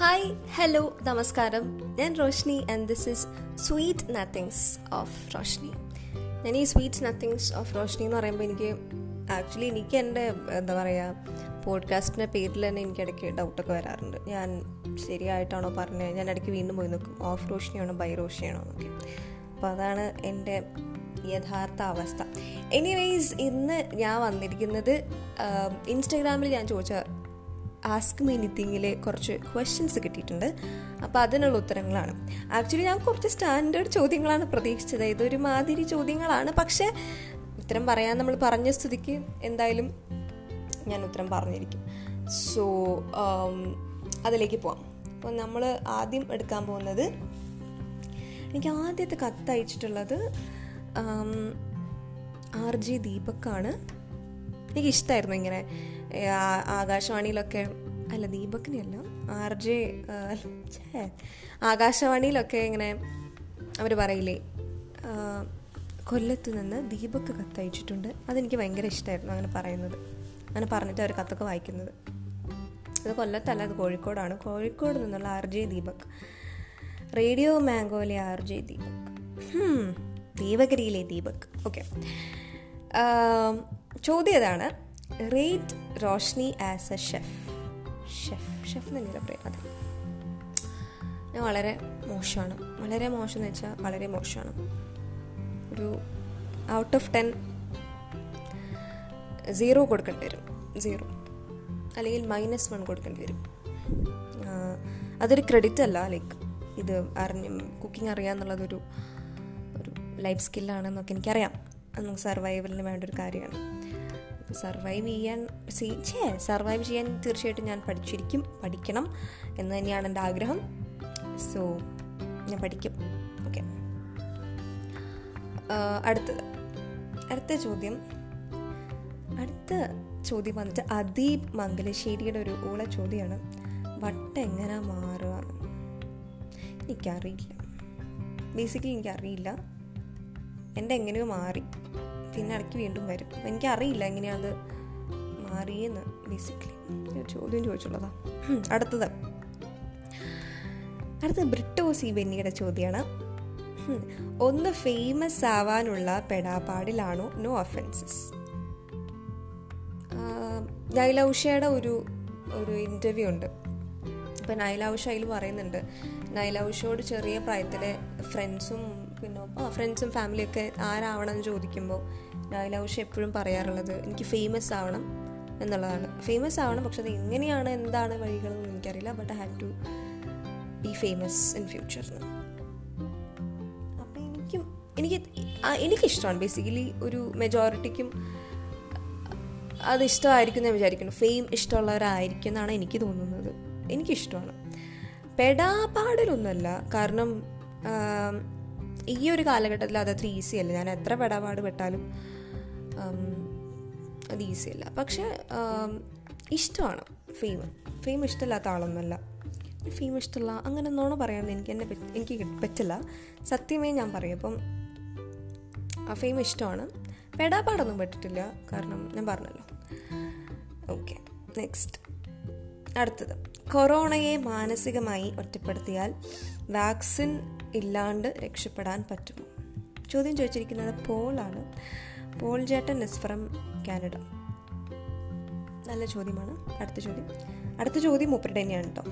Hi hello നമസ്കാരം. ഞാൻ Roshni and this is sweet nothings of Roshni ഞാൻ ഈ സ്വീറ്റ് നത്തിങ്സ് ഓഫ് റോഷ്നി എന്ന് പറയുമ്പോൾ എനിക്ക് ആക്ച്വലി എനിക്ക് എന്റെ എന്താ പറയുക പോഡ്കാസ്റ്റിന്റെ പേരിൽ തന്നെ എനിക്ക് ഇടയ്ക്ക് ഡൗട്ടൊക്കെ വരാറുണ്ട്. ഞാൻ ശരിയായിട്ടാണോ പറഞ്ഞത് ഞാൻ ഇടയ്ക്ക് വീണ്ടും പോയി നോക്കും. ഓഫ് റോഷ്നിയാണോ ബൈ റോഷ്നിയാണോ എന്നൊക്കെ. അപ്പോൾ അതാണ് എന്റെ യഥാർത്ഥ അവസ്ഥ. എനിവേയ്സ് ഇന്ന് ഞാൻ വന്നിരിക്കുന്നത് ഇൻസ്റ്റഗ്രാമിൽ ഞാൻ ചോദിച്ച ആസ്ക് മീ എനിത്തിങ്ങിൽ കുറച്ച് ക്വസ്റ്റ്യൻസ് കിട്ടിയിട്ടുണ്ട്. അപ്പോൾ അതിനുള്ള ഉത്തരങ്ങളാണ്. ആക്ച്വലി ഞാൻ കുറച്ച് സ്റ്റാൻഡേർഡ് ചോദ്യങ്ങളാണ് പ്രതീക്ഷിച്ചത്. ഇതൊരു മാതിരി ചോദ്യങ്ങളാണ്. പക്ഷേ ഉത്തരം പറയാൻ നമ്മൾ പറഞ്ഞ സ്ഥിതിക്ക് എന്തായാലും ഞാൻ ഉത്തരം പറഞ്ഞിരിക്കും. സോ അതിലേക്ക് പോവാം. അപ്പോൾ നമ്മൾ ആദ്യം എടുക്കാൻ പോകുന്നത് എനിക്ക് ആദ്യത്തെ കത്ത് അയച്ചിട്ടുള്ളത് ആർ ജി ദീപക്കാണ് എനിക്ക് ഇഷ്ടമായിരുന്നു ഇങ്ങനെ ആകാശവാണിയിലൊക്കെ അല്ല ദീപക്കിനെയല്ല ആർ ജെ ആകാശവാണിയിലൊക്കെ ഇങ്ങനെ അവർ പറയില്ലേ കൊല്ലത്ത് നിന്ന് ദീപക്ക് കത്തയച്ചിട്ടുണ്ട്. അതെനിക്ക് ഭയങ്കര ഇഷ്ടമായിരുന്നു അങ്ങനെ പറയുന്നത്. അങ്ങനെ പറഞ്ഞിട്ട് അവർ കത്തൊക്കെ വായിക്കുന്നത്. അത് കൊല്ലത്തല്ല അത് കോഴിക്കോടാണ്. കോഴിക്കോട് നിന്നുള്ള ആർ ജെ ദീപക്. റേഡിയോ മാംഗോയിലെ ആർ ജെ ദീപക്. ദീപഗിരിയിലെ ദീപക്. ഓക്കെ. ചോദ്യം ഏതാണ്? Rate Roshni as a chef chef chef എന്നല്ല പറയുന്നത് അതെ. ഞാൻ വളരെ മോശമാണ്. വളരെ മോശം എന്ന് വെച്ചാൽ വളരെ മോശമാണ്. ഒരു ഔട്ട് ഓഫ് ടെൻ സീറോ കൊടുക്കേണ്ടി വരും. സീറോ അല്ലെങ്കിൽ മൈനസ് വൺ കൊടുക്കേണ്ടി വരും. അതൊരു ക്രെഡിറ്റ് അല്ല ലൈക്ക് ഇത് അറിഞ്ഞ് കുക്കിംഗ് അറിയാമെന്നുള്ളതൊരു ഒരു ലൈഫ് സ്കില്ലാണെന്നൊക്കെ എനിക്കറിയാം. അത് നമുക്ക് സർവൈവലിന് വേണ്ട ഒരു കാര്യമാണ്. സർവൈവ് ചെയ്യാൻ ഛേ സർവൈവ് ചെയ്യാൻ തീർച്ചയായിട്ടും ഞാൻ പഠിച്ചിരിക്കും പഠിക്കണം എന്ന് തന്നെയാണ് എന്റെ ആഗ്രഹം. സോ ഞാൻ പഠിക്കും. ഓക്കെ. അടുത്തത് അടുത്ത ചോദ്യം. അടുത്ത ചോദ്യം വന്നിട്ട് അദീപ് മംഗലശ്ശേരിയുടെ ഒരു ഊള ചോദ്യമാണ്. വട്ട എങ്ങനെ മാറുക? എനിക്കറിയില്ല. ബേസിക്കലി എനിക്കറിയില്ല. എന്റെ എങ്ങനെയോ മാറി. പിന്നെ ഇടയ്ക്ക് വീണ്ടും വരും. അപ്പം എനിക്കറിയില്ല എങ്ങനെയാണത് മാറിയെന്ന് ബേസിക്കലി ചോദ്യം ചോദിച്ചുള്ളതാ. അടുത്തത്. അടുത്തത് ബ്രിട്ടോ സി ബെന്നിയുടെ ചോദ്യമാണ് ഒന്ന് ഫേമസ് ആവാനുള്ള പെടാപാടിലാണോ നോ ഒഫൻസസ് നൈലൗഷയുടെ ഒരു ഒരു ഇന്റർവ്യൂ ഉണ്ട്. ഇപ്പം നൈലൗഷ അതിൽ പറയുന്നുണ്ട്. നൈലൗഷയോട് ചെറിയ പ്രായത്തിലെ ഫ്രണ്ട്സും പിന്നെ ഫ്രണ്ട്സും ഫാമിലിയൊക്കെ ആരാവണം എന്ന് ചോദിക്കുമ്പോൾ നൈലൗഷ എപ്പോഴും പറയാറുള്ളത് എനിക്ക് ഫേമസ് ആവണം എന്നുള്ളതാണ്. ഫേമസ് ആവണം പക്ഷെ അത് എങ്ങനെയാണ് എന്താണ് വഴികളെന്നൊന്നും എനിക്കറിയില്ല. But I have to be famous in future അപ്പം എനിക്കും എനിക്ക് എനിക്കിഷ്ടമാണ്. ബേസിക്കലി ഒരു മെജോറിറ്റിക്കും അത് ഇഷ്ടമായിരിക്കും ഞാൻ വിചാരിക്കുന്നു. ഫെയിം ഇഷ്ടമുള്ളവരായിരിക്കും എന്നാണ് എനിക്ക് തോന്നുന്നത്. എനിക്കിഷ്ടമാണ്. പെടാപാടിലൊന്നുമല്ല. കാരണം ഈ ഒരു കാലഘട്ടത്തിൽ അത് അത്ര ഈസിയല്ല ഞാൻ എത്ര പെടാപാട് പെട്ടാലും അത് ഈസി അല്ല. പക്ഷെ ഇഷ്ടമാണ് ഫെയിം ഫെയിം ഇഷ്ടമില്ലാത്ത ആളൊന്നുമല്ല. ഫെയിം ഇഷ്ടമുള്ള അങ്ങനെ നോണ പറയാമെന്ന് എനിക്ക് എന്നെ എനിക്ക് പറ്റില്ല. സത്യമേ ഞാൻ പറയും. അപ്പം ആ ഫെയിം ഇഷ്ടമാണ്. പെടാപ്പാടൊന്നും പറ്റിട്ടില്ല കാരണം ഞാൻ പറഞ്ഞല്ലോ. ഓക്കെ നെക്സ്റ്റ് അടുത്തത്. കൊറോണയെ മാനസികമായി ഒറ്റപ്പെടുത്തിയാൽ വാക്സിൻ ഇല്ലാണ്ട് രക്ഷപ്പെടാൻ പറ്റുമോ? ചോദ്യം ചോദിച്ചിരിക്കുന്നത് പോളാണ്. പോൾ ജേട്ടൻ ഇസ് ഫ്രം കാനഡ. നല്ല ചോദ്യമാണ്. അടുത്ത ചോദ്യം. അടുത്ത ചോദ്യം മൂപ്പരുടെ തന്നെയാണ് കേട്ടോ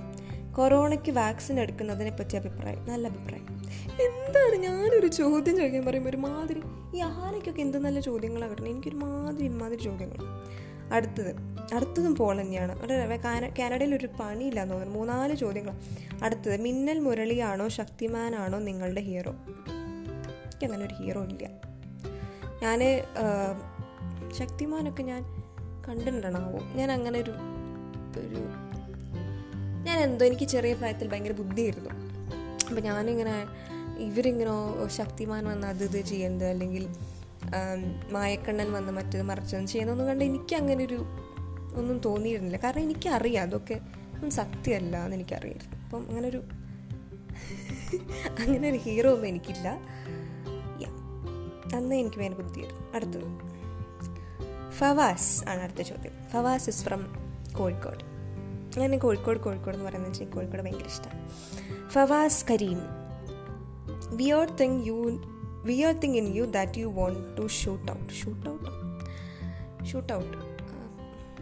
കൊറോണയ്ക്ക് വാക്സിൻ എടുക്കുന്നതിനെ പറ്റി അഭിപ്രായം. നല്ല അഭിപ്രായം. എന്താണ് ഞാനൊരു ചോദ്യം ചോദിക്കാൻ പറയുമ്പോൾ ഒരുമാതിരി ഈ ആനയ്ക്കൊക്കെ എന്ത് നല്ല ചോദ്യങ്ങളാണ് കിട്ടണം എനിക്കൊരു മാതിരി ഇമാതിരി ചോദ്യങ്ങൾ അടുത്തത്. അടുത്തതും പോൾ തന്നെയാണ്. കാനഡയിൽ ഒരു പണിയില്ല എന്ന് തോന്നുന്നു. മൂന്നാൽ ചോദ്യങ്ങൾ അടുത്തത് മിന്നൽ മുരളിയാണോ ശക്തിമാനാണോ നിങ്ങളുടെ ഹീറോ എനിക്ക് അങ്ങനെ ഒരു ഹീറോ ഇല്ല. ഞാൻ ശക്തിമാനൊക്കെ ഞാൻ കണ്ടിട്ടുണ്ടാവും. ഞാൻ അങ്ങനെ ഒരു ഒരു ഞാൻ എന്തോ എനിക്ക് ചെറിയ പ്രായത്തിൽ ഭയങ്കര ബുദ്ധിയായിരുന്നു. അപ്പം ഞാനിങ്ങനെ ഇവരിങ്ങനെ ശക്തിമാൻ വന്ന് അത് ഇത് ചെയ്യുന്നത് അല്ലെങ്കിൽ മായക്കണ്ണൻ വന്ന് മറ്റത് മറിച്ചതും ചെയ്യുന്നതൊന്നും കണ്ട് എനിക്ക് അങ്ങനെ ഒരു ഒന്നും തോന്നിയിരുന്നില്ല. കാരണം എനിക്കറിയാം അതൊക്കെ ഒന്നും സത്യമല്ല എന്ന് എനിക്കറിയായിരുന്നു. അപ്പം അങ്ങനെ ഒരു അങ്ങനെ ഒരു ഹീറോ ഒന്നും എനിക്കില്ല. അന്ന് എനിക്ക് വേറെ ബുദ്ധിയായിരുന്നു. അടുത്തത് ഫവാസ് ആണ് അടുത്ത ചോദ്യം. Fawaz is from Kozhikode. ഞാൻ കോഴിക്കോട് കോഴിക്കോട് എന്ന് പറയുന്നത് എനിക്ക് കോഴിക്കോട് ഭയങ്കര ഇഷ്ടമാണ് Fawaz Kareem where think you where think in you that you want to shoot out shoot out shoot out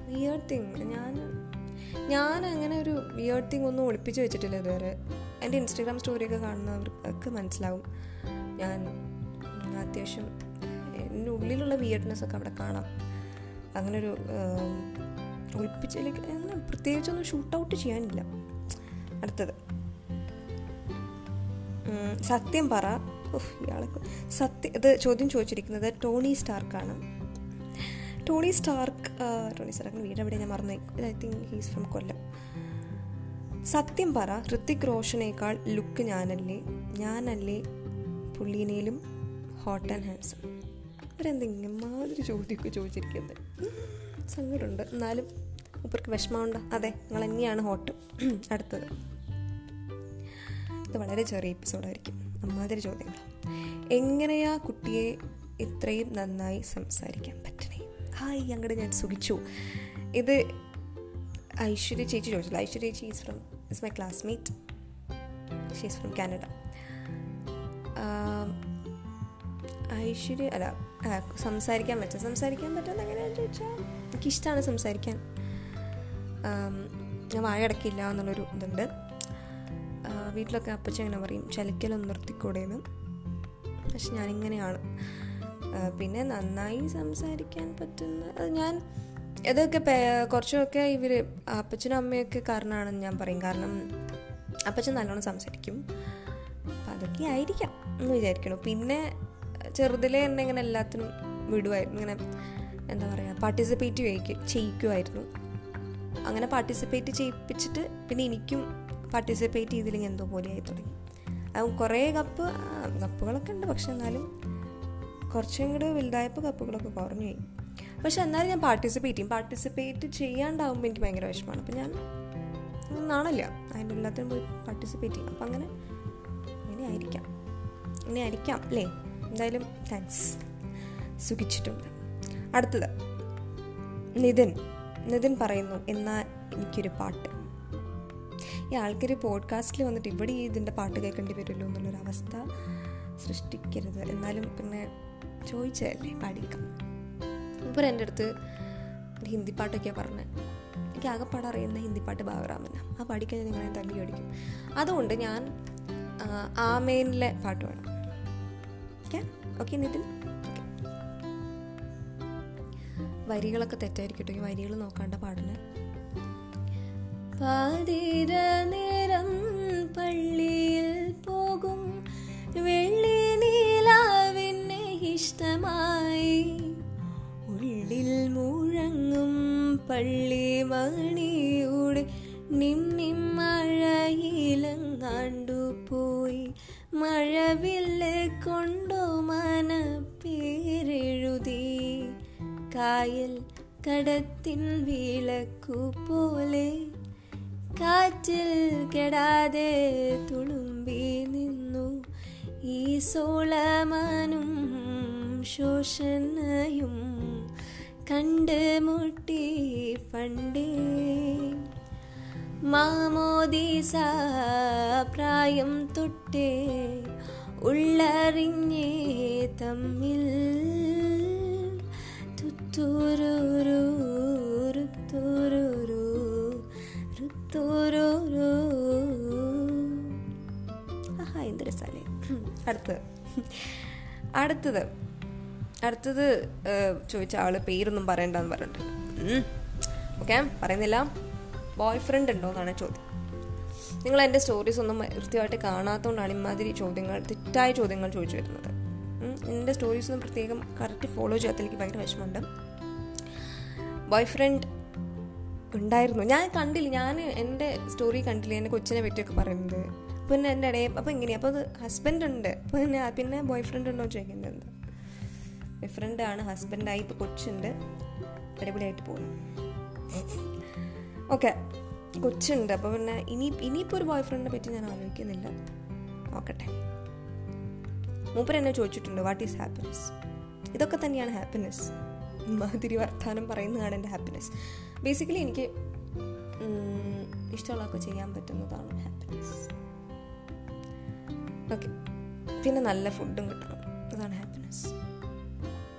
where think ഞാൻ ഞാൻ അങ്ങനെ ഒരു വിയർ തിങ് ഒന്നും ഒളിപ്പിച്ച് വെച്ചിട്ടില്ല ഇതുവരെ. എന്റെ ഇൻസ്റ്റഗ്രാം സ്റ്റോറിയൊക്കെ കാണുന്നവർക്ക് മനസ്സിലാവും. ഞാൻ അത്യാവശ്യം എന്റെ ഉള്ളിലുള്ള വിയർഡ്നെസ് ഒക്കെ അവിടെ കാണാം. അങ്ങനൊരു ഒളിപ്പിച്ചിലേക്ക് അങ്ങനെ പ്രത്യേകിച്ചൊന്നും ഷൂട്ട് ഔട്ട് ചെയ്യാനില്ല. അടുത്തത്. സത്യം പറ. ഇയാളെ സത്യം ഇത് ചോദ്യം ചോദിച്ചിരിക്കുന്നത് ടോണി സ്റ്റാർക്കാണ്. ടോണി സ്റ്റാർക്ക് ടോണി സ്റ്റാർക്ക് വീട് എവിടെ ഞാൻ മറന്നു I think he's from Kollam. സത്യം പറ ഹൃത്തിക് റോഷനേക്കാൾ ലുക്ക് ഞാനല്ലേ? ഞാനല്ലേ പുള്ളീനേലും ഹോട്ട് ആൻഡ് ഹാൻസം അവരെന്തെങ്കിലും മാതിരി ചോദ്യമൊക്കെ ചോദിച്ചിരിക്കുന്നത് സങ്കടമുണ്ട്. എന്നാലും മൂപ്പർക്ക് വിഷമമുണ്ട്? അതെ നിങ്ങൾ തന്നെയാണ് ഹോട്ട് അടുത്തത്. ഇത് വളരെ ചെറിയ എപ്പിസോഡായിരിക്കും അമ്മാതിരി ചോദ്യങ്ങൾ. എങ്ങനെയാ കുട്ടിയെ ഇത്രയും നന്നായി സംസാരിക്കാൻ പറ്റണേ? ഹായ് അങ്ങോട്ട് ഞാൻ സുഖിച്ചു. ഇത് ഐശ്വര്യ ചേച്ചി ചോദിച്ചില്ല ഐശ്വര്യ ചേച്ചി is from is my classmate she's from Canada Aishwarya അല്ല സംസാരിക്കാൻ പറ്റും. സംസാരിക്കാൻ പറ്റുന്ന എങ്ങനെയാണെന്ന് ചോദിച്ചാൽ എനിക്കിഷ്ടമാണ് സംസാരിക്കാൻ. ഞാൻ വായടക്കില്ല എന്നുള്ളൊരു ഇതുണ്ട്. വീട്ടിലൊക്കെ അപ്പച്ച അങ്ങനെ പറയും ചലിക്കലൊന്നും നിർത്തിക്കൂടെയെന്ന് പക്ഷെ ഞാനിങ്ങനെയാണ്. പിന്നെ നന്നായി സംസാരിക്കാൻ പറ്റുന്ന അത് ഞാൻ ഇതൊക്കെ കുറച്ചൊക്കെ ഇവർ അപ്പച്ചനും അമ്മയൊക്കെ കാരണമാണെന്ന് ഞാൻ പറയും. കാരണം അപ്പച്ചൻ നല്ലോണം സംസാരിക്കും. അപ്പം അതൊക്കെ ആയിരിക്കാം എന്ന് വിചാരിക്കണം പിന്നെ ചെറുതിലെ എന്നെ ഇങ്ങനെ എല്ലാത്തിനും വിടുമായിരുന്നു ഇങ്ങനെ എന്താ പറയുക പാർട്ടിസിപ്പേറ്റ് ചെയ്യിക്കുമായിരുന്നു അങ്ങനെ പാർട്ടിസിപ്പേറ്റ് ചെയ്യിപ്പിച്ചിട്ട് പിന്നെ എനിക്കും പാർട്ടിസിപ്പേറ്റ് ചെയ്തില്ലെങ്കിൽ എന്തോ പോലെയായി തുടങ്ങി. അത് കുറേ കപ്പ് കപ്പുകളൊക്കെ ഉണ്ട്. പക്ഷെ എന്നാലും കുറച്ചും കൂടെ വലുതായപ്പോൾ കപ്പുകളൊക്കെ കുറഞ്ഞു പോയി. പക്ഷെ എന്നാലും ഞാൻ പാർട്ടിസിപ്പേറ്റ് ചെയ്യും. പാർട്ടിസിപ്പേറ്റ് ചെയ്യാണ്ടാവുമ്പോൾ എനിക്ക് ഭയങ്കര വിഷമമാണ്. അപ്പം ഞാൻ നാണല്ല. അതിന്റെ എല്ലാത്തിനും പോയി പാർട്ടിസിപ്പേറ്റ് ചെയ്യും. അപ്പം അങ്ങനെ അങ്ങനെ ആയിരിക്കാം. അങ്ങനെ ആയിരിക്കാം അല്ലേ? എന്തായാലും താങ്ക്സ് സുഖിച്ചിട്ടുണ്ട്. അടുത്തത് നിതിൻ. നിതിൻ പറയുന്നു എന്നാൽ എനിക്കൊരു പാട്ട്. ഈ ആൾക്കാർ പോഡ്കാസ്റ്റിൽ വന്നിട്ട് ഇവിടെ ഈ ഇതിന്റെ പാട്ട് കേൾക്കേണ്ടി വരുമല്ലോ എന്നുള്ളൊരു അവസ്ഥ സൃഷ്ടിക്കരുത്. എന്നാലും പിന്നെ ചോദിച്ചതല്ലേ പാടിയേക്കാം. ഇപ്പോൾ എന്റെ അടുത്ത് ഒരു ഹിന്ദി പാട്ടൊക്കെയാണ് പറഞ്ഞത്. എനിക്ക് ആകെപ്പാട് അറിയുന്ന ഹിന്ദി പാട്ട് ബാബറാമെന്ന ആ പാടിക്കഴിഞ്ഞാൽ നിങ്ങളെ തല്ലി അടിക്കും അതുകൊണ്ട് ഞാൻ ആമേനിലെ പാട്ട് വേണം ഓക്കെ ഓക്കെ നിതിൻ. വരികളൊക്കെ തെറ്റായിരിക്കട്ടെ വരികൾ നോക്കാണ്ട പാടിന്. പാതിര നേരം പള്ളിയിൽ പോകും. വെള്ളി നീലാവിനെ ഇഷ്ടമായി. ഉള്ളിൽ മുഴങ്ങും പള്ളി മണിയുടെ നിമ്മിം മഴയിലങ്ങാണ്ടു പോയി മഴവില്ല കൊണ്ടു കായൽ കടത്തിൻ വിളക്കു പോലെ കാറ്റിൽ കെടാതെ തുളുമ്പി നിന്നു. ഈ സോളമാനും ശോഷണയും കണ്ട് മുട്ടി പണ്ടേ. മാമോദീസ പ്രായം തൊട്ടേ ഉള്ളറിഞ്ഞേ തമ്മിൽ ആഹാ അടുത്തത്. അടുത്തത്. ചോദിച്ച ആൾ പേരൊന്നും പറയണ്ടെന്ന് പറഞ്ഞിട്ടുണ്ട് ഓക്കെ പറയുന്നില്ല. ബോയ് ഫ്രണ്ട് ഉണ്ടോ എന്നാണ് ചോദ്യം. നിങ്ങൾ എന്റെ സ്റ്റോറീസ് ഒന്നും കൃത്യമായിട്ട് കാണാത്തതുകൊണ്ടാണ് ഇമാതിരി ചോദ്യങ്ങൾ തെറ്റായ ചോദ്യങ്ങൾ ചോദിച്ചു വരുന്നത്. എന്റെ സ്റ്റോറീസ് ഒന്നും പ്രത്യേകം കറക്റ്റ് ഫോളോ ചെയ്യാത്ത എനിക്ക് ഭയങ്കര വിഷമമുണ്ട്. ബോയ് ഫ്രണ്ട് ഉണ്ടായിരുന്നു. ഞാൻ കണ്ടില്ല. ഞാൻ എന്റെ സ്റ്റോറി കണ്ടില്ല. എന്റെ കൊച്ചിനെ പറ്റിയൊക്കെ പറയുന്നത്. പിന്നെ എന്റെ ഇടയിൽ അപ്പോൾ എങ്ങനെയാണ് അപ്പോൾ അത് ഹസ്ബൻഡ് ഉണ്ട്. പിന്നെ പിന്നെ ബോയ് ഫ്രണ്ട് ഉണ്ടോ ചോദിക്കുന്നത് ബോയ് ഫ്രണ്ടാണ് ഹസ്ബൻഡായി ഇപ്പോൾ കൊച്ചുണ്ട്. അടിപൊളിയായിട്ട് പോകുന്നു. ഓക്കെ കൊച്ചുണ്ട്. അപ്പോൾ പിന്നെ ഇനി ഇനിയിപ്പോൾ ഒരു ബോയ് ഫ്രണ്ടിനെ പറ്റി ഞാൻ ആലോചിക്കുന്നില്ല. മൂപ്പർ എന്നെ ചോദിച്ചിട്ടുണ്ട് വാട്ട് ഈസ് ഹാപ്പിനെസ് ഇതൊക്കെ തന്നെയാണ് ഹാപ്പിനെസ് മാതിരി വർത്താനം പറയുന്നതാണ് എന്റെ ഹാപ്പിനെസ് ബേസിക്കലി എനിക്ക് ഇഷ്ടമുള്ളതൊക്കെ ചെയ്യാൻ പറ്റുന്നതാണ് ഹാപ്പിനെസ് ഓക്കെ പിന്നെ നല്ല ഫുഡും കിട്ടണം. അതാണ് ഹാപ്പിനെസ്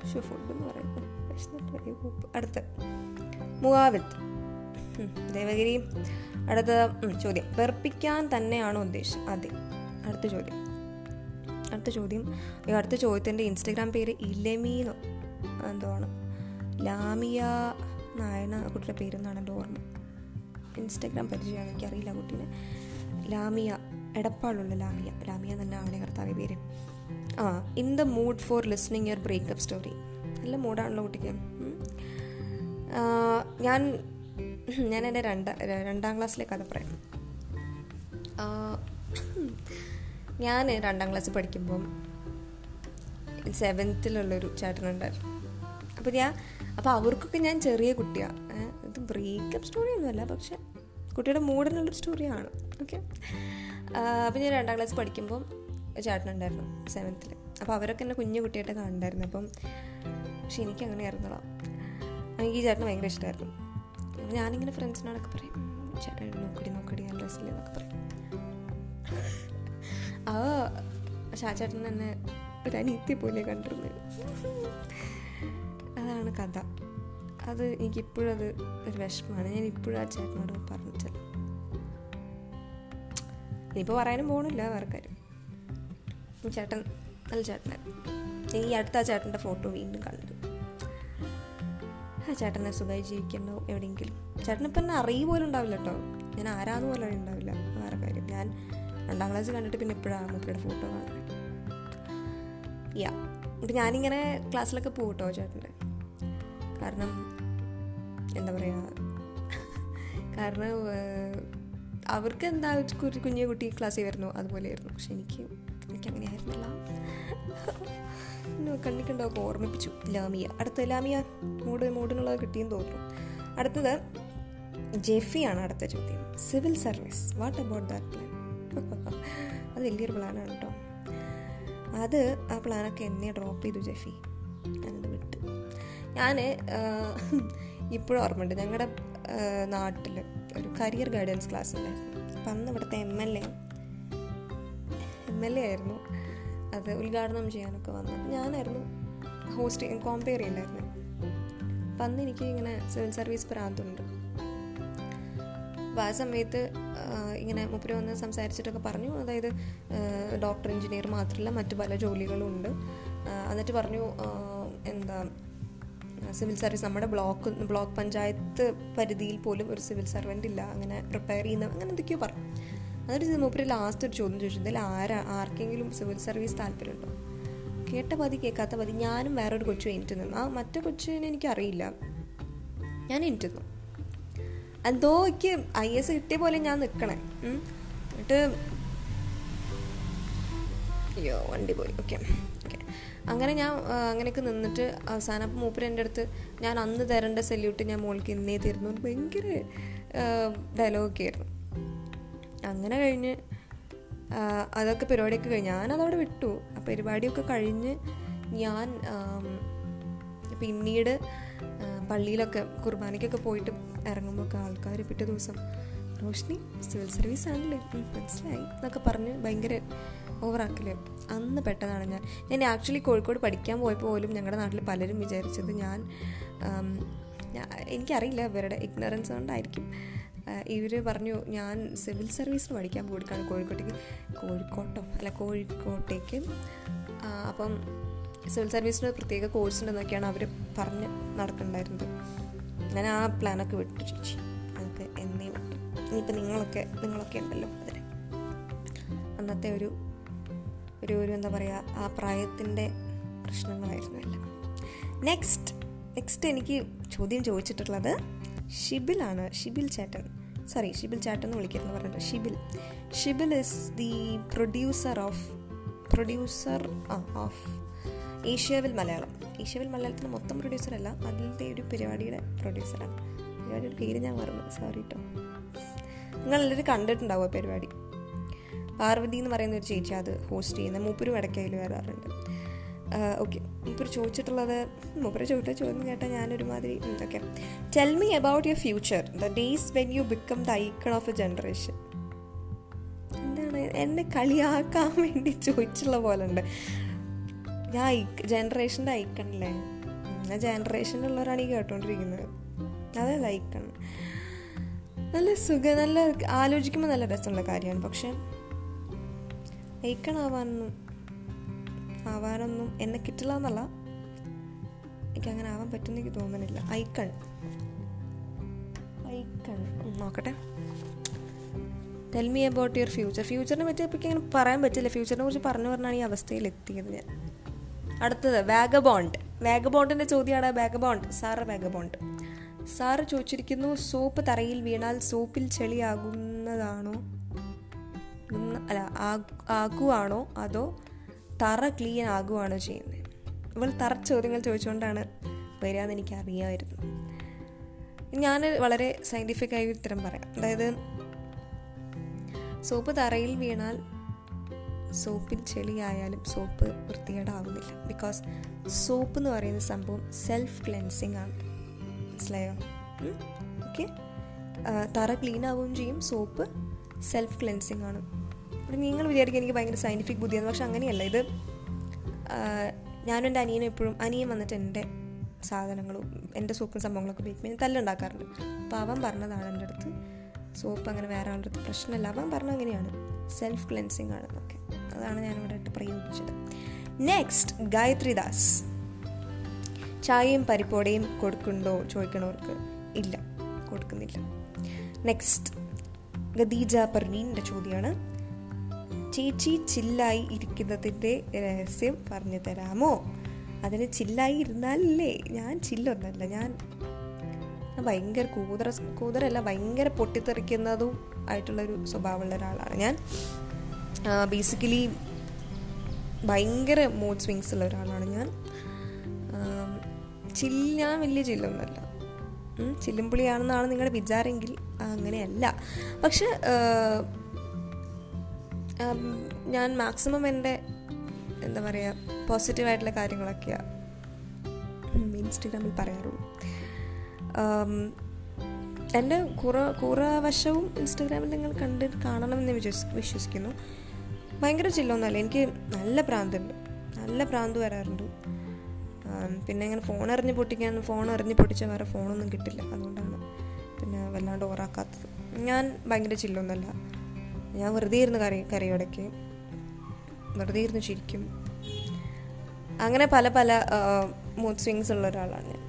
പക്ഷെ ഫുഡ് എന്ന് പറയുന്നത് അടുത്ത. മുഖാവിത്ത്. ദേവഗിരി. അടുത്ത ചോദ്യം. വെറുപ്പിക്കാൻ തന്നെയാണോ ഉദ്ദേശം? അതെ. അടുത്ത ചോദ്യം. അടുത്ത ചോദ്യം. ഈ അടുത്ത ചോദ്യത്തിന്റെ ഇൻസ്റ്റഗ്രാം പേര് ഇലമീന്ന് എന്താണ് ലാമിയ നായന കുട്ടിയുടെ പേരെന്നാണ് എന്റെ ഓർമ്മ? ഇൻസ്റ്റഗ്രാം പരിചയമാണ്? എനിക്കറിയില്ല കുട്ടീനെ. ലാമിയ എടപ്പാളുള്ള ലാമിയ. ലാമിയ തന്നെ ആണ് കർത്താവ് പേര്. ആ in the mood for listening your breakup story നല്ല മൂഡാണല്ലോ കുട്ടിക്ക്. ഞാൻ ഞാൻ എന്റെ രണ്ട രണ്ടാം ക്ലാസ്സിലെ കഥ പറയാം. ഞാൻ രണ്ടാം ക്ലാസ് പഠിക്കുമ്പം സെവൻത്തിലുള്ളൊരു ചേട്ടനുണ്ടായിരുന്നു. അപ്പോൾ ഞാൻ അപ്പോൾ അവർക്കൊക്കെ ഞാൻ ചെറിയ കുട്ടിയാണ് ഇത് ബ്രേക്കപ്പ് സ്റ്റോറി ഒന്നുമല്ല പക്ഷെ കുട്ടിയുടെ മൂഡിനുള്ളൊരു സ്റ്റോറിയാണ് ഓക്കെ അപ്പോൾ ഞാൻ രണ്ടാം ക്ലാസ് പഠിക്കുമ്പം ചേട്ടനുണ്ടായിരുന്നു സെവൻത്തിൽ അപ്പോൾ അവരൊക്കെ എന്നെ കുഞ്ഞു കുട്ടിയായിട്ട് കാണുന്നുണ്ടായിരുന്നു അപ്പം പക്ഷെ എനിക്ക് അങ്ങനെ ആയിരുന്നല്ലോ എനിക്ക് ഈ ചേട്ടന് ഭയങ്കര ഇഷ്ടമായിരുന്നു ഞാനിങ്ങനെ ഫ്രണ്ട്സിനോടൊക്കെ പറയും ചേട്ടൻ നോക്കടി നോക്കടി ഞാൻ ഡ്രസ്സിലെന്നൊക്കെ പറയും. ആ പക്ഷെ ആ ചേട്ടൻ തന്നെ ഒരു അനീത്തി പോലെ കണ്ടിരുന്നത് അതാണ് കഥ. അത് എനിക്കിപ്പോഴും അത് ഒരു വിഷമമാണ്. ഞാൻ ഇപ്പോഴും ആ ചേട്ടനോട് പറഞ്ഞിട്ടില്ല ഇനിയിപ്പോൾ പറയാനും പോകണില്ല വേറെ കാര്യം. ചേട്ടൻ നല്ല ചേട്ടനായിരുന്നു ഈ അടുത്ത ആ ചേട്ടന്റെ ഫോട്ടോ വീണ്ടും കണ്ടു. ആ ചേട്ടനെ സുഖമായി ജീവിക്കണ്ടോ എവിടെയെങ്കിലും. ചേട്ടനിപ്പം എന്നെ അറിയ ഉണ്ടാവില്ല കേട്ടോ. ഞാൻ ആരാന്ന് പോലും ഉണ്ടാവില്ല വേറെ കാര്യം. ഞാൻ രണ്ടാം ക്ലാസ് കണ്ടിട്ട് പിന്നെ ഇപ്പോഴാണ് മൂപ്പയുടെ ഫോട്ടോ കാണുന്നത് യാ അപ്പം ഞാനിങ്ങനെ ക്ലാസ്സിലൊക്കെ പോകും കേട്ടോ ചേട്ടന്റെ. കാരണം എന്താ പറയുക കാരണം അവർക്ക് എന്താ കുഞ്ഞു കുട്ടി ക്ലാസ്സിൽ വരുന്നു അതുപോലെയായിരുന്നു പക്ഷെ എനിക്ക് എനിക്ക് അങ്ങനെ ആയിരുന്നില്ല. കണ്ണിക്കുണ്ടാവും ഓർമ്മിപ്പിച്ചു. ലാമിയ. അടുത്ത ലാമിയ മൂഡ് മൂഡിനുള്ളത് കിട്ടിയെന്ന് തോന്നുന്നു. അടുത്തത് ജെഫിയാണ് അടുത്ത ചോദ്യം. Civil service what about that plan അത് വലിയൊരു പ്ലാനാണ് കേട്ടോ അത് ആ പ്ലാനൊക്കെ എന്നെ ഡ്രോപ്പ് ചെയ്തു ജെഫി. ഞാനത് വിട്ടു. ഞാൻ ഇപ്പോഴും ഓർമ്മയുണ്ട്. ഞങ്ങളുടെ നാട്ടിൽ ഒരു കരിയർ ഗൈഡൻസ് ക്ലാസ് ഉണ്ടായിരുന്നു. അപ്പം അന്ന് ഇവിടുത്തെ M L A M L A ആയിരുന്നു. അത് ഉദ്ഘാടനം ചെയ്യാനൊക്കെ വന്നത്. ഞാനായിരുന്നു ഹോസ്റ്റ് കോമ്പയർ ചെയ്യുന്നുണ്ടായിരുന്നു അപ്പം അന്ന് എനിക്ക് ഇങ്ങനെ സിവിൽ സർവീസ് പ്രാന്തുണ്ട്. അപ്പോൾ ആ സമയത്ത് ഇങ്ങനെ മുപ്പര് വന്ന് സംസാരിച്ചിട്ടൊക്കെ പറഞ്ഞു. അതായത് ഡോക്ടർ എഞ്ചിനീയർ മാത്രമല്ല മറ്റു പല ജോലികളും ഉണ്ട്. എന്നിട്ട് പറഞ്ഞു എന്താ സിവിൽ സർവീസ് നമ്മുടെ ബ്ലോക്ക് ബ്ലോക്ക് പഞ്ചായത്ത് പരിധിയിൽ പോലും ഒരു സിവിൽ സർവന്റ് ഇല്ല. അങ്ങനെ പ്രിപ്പയർ ചെയ്യുന്ന അങ്ങനെ എന്തൊക്കെയോ പറഞ്ഞു. എന്നിട്ട് മൂപ്പര് ലാസ്റ്റ് ഒരു ചോദ്യം ചോദിച്ചു. ഇതിൽ ആരാ ആർക്കെങ്കിലും സിവിൽ സർവീസ് താല്പര്യമുണ്ടോ? കേട്ട പതി കേൾക്കാത്ത പതി ഞാനും വേറൊരു കൊച്ചു എനിക്ക് നിന്നു. ആ മറ്റേ കൊച്ചിനെ എനിക്കറിയില്ല. ഞാൻ എനിക്ക് നിന്നു എന്തോ എനിക്ക് ഐ എസ് കിട്ടിയ പോലെ ഞാൻ നിൽക്കണേ. എന്നിട്ട് അയ്യോ വണ്ടി പോയി. ഓക്കെ. അങ്ങനെ ഞാൻ അങ്ങനെയൊക്കെ നിന്നിട്ട് അവസാനം അപ്പം മൂപ്പര് എന്റെ അടുത്ത് ഞാൻ അന്ന് തരേണ്ട സല്യൂട്ട് ഞാൻ മോൾക്ക് ഇന്നേ തീർന്നു ഭയങ്കര ഡയലോഗൊക്കെ ആയിരുന്നു. അങ്ങനെ കഴിഞ്ഞ് അതൊക്കെ പരിപാടിയൊക്കെ കഴിഞ്ഞ് ഞാനതവിടെ വിട്ടു. ആ പരിപാടിയൊക്കെ കഴിഞ്ഞ് ഞാൻ പിന്നീട് പള്ളിയിലൊക്കെ കുർബാനയ്ക്കൊക്കെ പോയിട്ട് ഇറങ്ങുമ്പോൾ ഒക്കെ ആൾക്കാർ പിറ്റേ ദിവസം റോഷ്നി സിവിൽ സർവീസ് ആണല്ലേ? മനസ്സിലായി. എന്നൊക്കെ പറഞ്ഞ് ഭയങ്കര ഓവറാക്കില്ലേ അന്ന് പെട്ടതാണ് ഞാൻ. ഞാൻ ആക്ച്വലി കോഴിക്കോട് പഠിക്കാൻ പോയപ്പോൾ പോലും ഞങ്ങളുടെ നാട്ടിൽ പലരും വിചാരിച്ചത് ഞാൻ എനിക്കറിയില്ല ഇവരുടെ ഇഗ്നറൻസ് കൊണ്ടായിരിക്കും. ഇവർ പറഞ്ഞു ഞാൻ സിവിൽ സർവീസിന് പഠിക്കാൻ പോയിട്ടാണ് കോഴിക്കോട്ടേക്ക്. കോഴിക്കോട്ടോ? അല്ല കോഴിക്കോട്ടേക്ക്. അപ്പം സിവിൽ സർവീസിന് പ്രത്യേക കോഴ്സ് ഉണ്ടെന്നൊക്കെയാണ് അവർ പറഞ്ഞ് നടക്കുന്നുണ്ടായിരുന്നത് ഞാൻ ആ പ്ലാനൊക്കെ വിട്ടു ചേച്ചി. ഞങ്ങൾക്ക് എന്നേ വിട്ടു. ഇനിയിപ്പോൾ നിങ്ങളൊക്കെ നിങ്ങളൊക്കെ ഉണ്ടല്ലോ അതിന്. അന്നത്തെ ഒരു ഒരു ഒരു എന്താ പറയുക ആ പ്രായത്തിന്റെ പ്രശ്നങ്ങളായിരുന്നു എല്ലാം. നെക്സ്റ്റ് നെക്സ്റ്റ് എനിക്ക് ചോദ്യം ചോദിച്ചിട്ടുള്ളത് ഷിബിലാണ് ഷിബിൽ ചേട്ടൻ. സോറി ഷിബിൽ ചേട്ടൻ എന്ന് വിളിക്കുന്നു പറഞ്ഞിട്ട് Shibil. Shibil is the producer of producer of Asiaville Malayalam. Asiaville മലയാളത്തിന്റെ മൊത്തം പ്രൊഡ്യൂസറല്ല അതിലത്തെ ഒരു പരിപാടിയുടെ പ്രൊഡ്യൂസറാണ് പരിപാടിയുടെ പേര് ഞാൻ മറന്നു. സോറി കേട്ടോ നിങ്ങളെല്ലാവരും കണ്ടിട്ടുണ്ടാവും ആ പരിപാടി. പാർവതി എന്ന് പറയുന്ന ഒരു ചേച്ചി അത് ഹോസ്റ്റ് ചെയ്യുന്ന മൂപ്പര് വടക്കയിൽ വരാറുണ്ട്. ഓക്കെ മൂപ്പര് ചോദിച്ചിട്ടുള്ളത് മൂപ്പര് ചോദിച്ച ചോദ്യം കേട്ടാൽ ഞാനൊരുമാതിരി okay tell me about your future the days when you become the icon of a generation എന്താണ് എന്നെ കളിയാക്കാൻ വേണ്ടി ചോദിച്ചുള്ള പോലെ ഉണ്ട്. ഞാൻ ജനറേഷന്റെ ഐക്കണല്ലേ ഞാൻ ജനറേഷനിലുള്ളവരാണ് ഈ കേട്ടോണ്ടിരിക്കുന്നത്. അതെ ഐക്കൺ നല്ല സുഖം നല്ല ആലോചിക്കുമ്പോൾ നല്ല രസമുള്ള കാര്യമാണ്. പക്ഷെ ഐക്കൺ ആവാനൊന്നും ആവാനൊന്നും എന്നെ കിട്ടില്ല എന്നല്ല എനിക്ക് അങ്ങനെ ആവാൻ പറ്റുമെന്ന് എനിക്ക് തോന്നുന്നില്ല. ഐക്കൺ ഐക്കൺ നോക്കട്ടെ. Tell me about your future ഫ്യൂച്ചറിനെ പറ്റി ഇപ്പം ഇങ്ങനെ പറയാൻ പറ്റില്ല. ഫ്യൂച്ചറിനെ കുറിച്ച് പറഞ്ഞു പറഞ്ഞാണ് ഈ അവസ്ഥയിൽ എത്തിയത് ഞാൻ. അടുത്തത് വാഗബോണ്ട് വാഗബോണ്ടിന്റെ ചോദ്യമാണ് വാഗബോണ്ട് സാറ് വാഗബോണ്ട് സാറ് ചോദിച്ചിരിക്കുന്നു സോപ്പ് തറയിൽ വീണാൽ സോപ്പിൽ ചെളിയാകുന്നതാണോ? അല്ല ആകുവാണോ? അതോ തറ ക്ലീൻ ആകുവാണോ ചെയ്യുന്നത്? ഇവൾ തറ ചോദ്യങ്ങൾ ചോദിച്ചുകൊണ്ടാണ് വരികയെന്ന് എനിക്ക് അറിയാമായിരുന്നു ഞാൻ വളരെ സയന്റിഫിക്കായി ഉത്തരം പറയാം. അതായത് സോപ്പ് തറയിൽ വീണാൽ സോപ്പിൽ ചെളിയായാലും സോപ്പ് വൃത്തികേടാവുന്നില്ല ബിക്കോസ് സോപ്പ് എന്ന് പറയുന്ന സംഭവം സെൽഫ് ക്ലെൻസിങ് ആണ്. മനസ്സിലായോ? ഓക്കെ തറ ക്ലീൻ ആവുകയും ചെയ്യും. സോപ്പ് സെൽഫ് ക്ലെൻസിങ് ആണ്. അപ്പം നിങ്ങൾ വിചാരിക്കുക എനിക്ക് ഭയങ്കര സയന്റിഫിക് ബുദ്ധിയാണ്. പക്ഷെ അങ്ങനെയല്ല. ഇത് ഞാനും എന്റെ അനിയനും എപ്പോഴും അനിയൻ വന്നിട്ട് എന്റെ സാധനങ്ങളും എന്റെ സോപ്പും സംഭവങ്ങളൊക്കെ ഉപയോഗിക്കുമ്പോൾ തല്ലുണ്ടാക്കാറുണ്ട്. അപ്പോൾ അവൻ പറഞ്ഞതാണ് എന്റെ അടുത്ത് സോപ്പ് അങ്ങനെ വേറെ ആളുടെ അടുത്ത് പ്രശ്നമില്ല. അവൻ പറഞ്ഞ അങ്ങനെയാണ് സെൽഫ് ക്ലെൻസിങ് ആണെന്നൊക്കെ അതാണ് ഞാനിവിടെ ഇട്ട് പ്രയോഗിച്ചത്. നെക്സ്റ്റ് ഗായത്രി ദാസ് ചായയും പരിപ്പോടയും കൊടുക്കുന്നുണ്ടോ ചോദിക്കണവർക്ക്? ഇല്ല കൊടുക്കുന്നില്ല. നെക്സ്റ്റ് ഗദീജ പർവീന്റെ ചോദ്യമാണ് ചേച്ചി ചില്ലായി ഇരിക്കുന്നതിന്റെ രഹസ്യം പറഞ്ഞു തരാമോ? അതിന് ചില്ലായി ഇരുന്നാലല്ലേ? ഞാൻ ചില്ലൊന്നല്ല ഞാൻ ഭയങ്കര കൂതറ കൂതറല്ല ഭയങ്കര പൊട്ടിത്തെറിക്കുന്നതും ആയിട്ടുള്ളൊരു സ്വഭാവമുള്ള ഒരാളാണ് ഞാൻ. ബേസിക്കലി ഭയങ്കര മൂഡ് സ്വിങ്സ് ഉള്ള ഒരാളാണ് ഞാൻ. ചില്ല ഞാൻ വലിയ ചില്ലൊന്നുമല്ല ചില്ലുംപുളിയാണെന്നാണ് നിങ്ങളുടെ വിചാരമെങ്കിൽ അങ്ങനെയല്ല. പക്ഷെ ഞാൻ മാക്സിമം എന്റെ എന്താ പറയുക പോസിറ്റീവായിട്ടുള്ള കാര്യങ്ങളൊക്കെയാണ് ഇൻസ്റ്റഗ്രാമിൽ പറയാറുള്ളൂ. എന്റെ കുറ കുറ വശവും ഇൻസ്റ്റഗ്രാമിൽ നിങ്ങൾ കണ്ട് കാണണമെന്ന് വിശ്വസ് വിശ്വസിക്കുന്നു. ഭയങ്കര ചില്ലൊന്നുമല്ല. എനിക്ക് നല്ല പ്രാന്തുണ്ട്. നല്ല പ്രാന്ത് വരാറുണ്ട്. പിന്നെ ഇങ്ങനെ ഫോൺ എറിഞ്ഞ് പൊട്ടിക്കാൻ ഫോൺ എറിഞ്ഞ് പൊട്ടിച്ചാൽ വേറെ ഫോണൊന്നും കിട്ടില്ല. അതുകൊണ്ടാണ് പിന്നെ വല്ലാണ്ട് ഓറാക്കാത്തത്. ഞാൻ ഭയങ്കര ചില്ലൊന്നുമല്ല ഞാൻ വെറുതെ ഇരുന്ന് കറി കറിയോടൊക്കെ വെറുതെ ഇരുന്ന് ചിരിക്കും. അങ്ങനെ പല പല മൂഡ് സ്വിങ്സ് ഉള്ള ഒരാളാണ് ഞാൻ.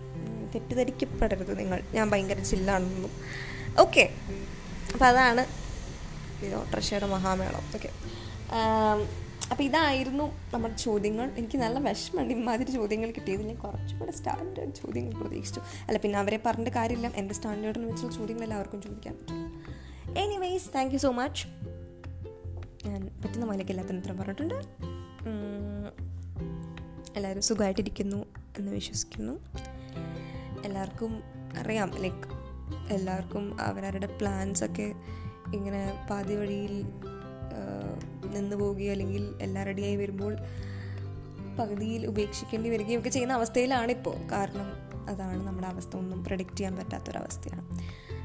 തെറ്റിദ്ധരിക്കപ്പെടരുത് നിങ്ങൾ. ഞാൻ ഭയങ്കര ചില്ലാണെന്നും. ഓക്കെ അപ്പോൾ അതാണ് ഇത് ഓട്ടർഷയുടെ മഹാമേളം. ഓക്കെ അപ്പോൾ ഇതായിരുന്നു നമ്മുടെ ചോദ്യങ്ങൾ. എനിക്ക് നല്ല വിഷമമുണ്ട് ഇമാതിരി ചോദ്യങ്ങൾ കിട്ടിയത്. ഞാൻ കുറച്ചുകൂടെ സ്റ്റാൻഡേർഡ് ചോദ്യങ്ങൾ പ്രതീക്ഷിച്ചു. അല്ല പിന്നെ അവരെ പറഞ്ഞ കാര്യമില്ല. എന്റെ സ്റ്റാൻഡേർഡിന് വെച്ചുള്ള ചോദ്യങ്ങൾ എല്ലാവർക്കും ചോദിക്കാൻ പറ്റും. Anyways thank you so much ഞാൻ പറ്റുന്ന പോലെയൊക്കെ എല്ലാത്തിനും ഉത്തരം പറഞ്ഞിട്ടുണ്ട്. എല്ലാവരും സുഖമായിട്ടിരിക്കുന്നു എന്ന് വിശ്വസിക്കുന്നു. എല്ലാവർക്കും അറിയാം ലൈക്ക് എല്ലാവർക്കും അവരവരുടെ പ്ലാൻസൊക്കെ ഇങ്ങനെ പാതി വഴിയിൽ നിന്ന് പോവുകയോ അല്ലെങ്കിൽ എല്ലാം റെഡിയായി വരുമ്പോൾ പകുതിയിൽ ഉപേക്ഷിക്കേണ്ടി വരികയും ഒക്കെ ചെയ്യുന്ന അവസ്ഥയിലാണിപ്പോൾ. കാരണം അതാണ് നമ്മുടെ അവസ്ഥ. ഒന്നും പ്രഡിക്റ്റ് ചെയ്യാൻ പറ്റാത്തൊരവസ്ഥയാണ്.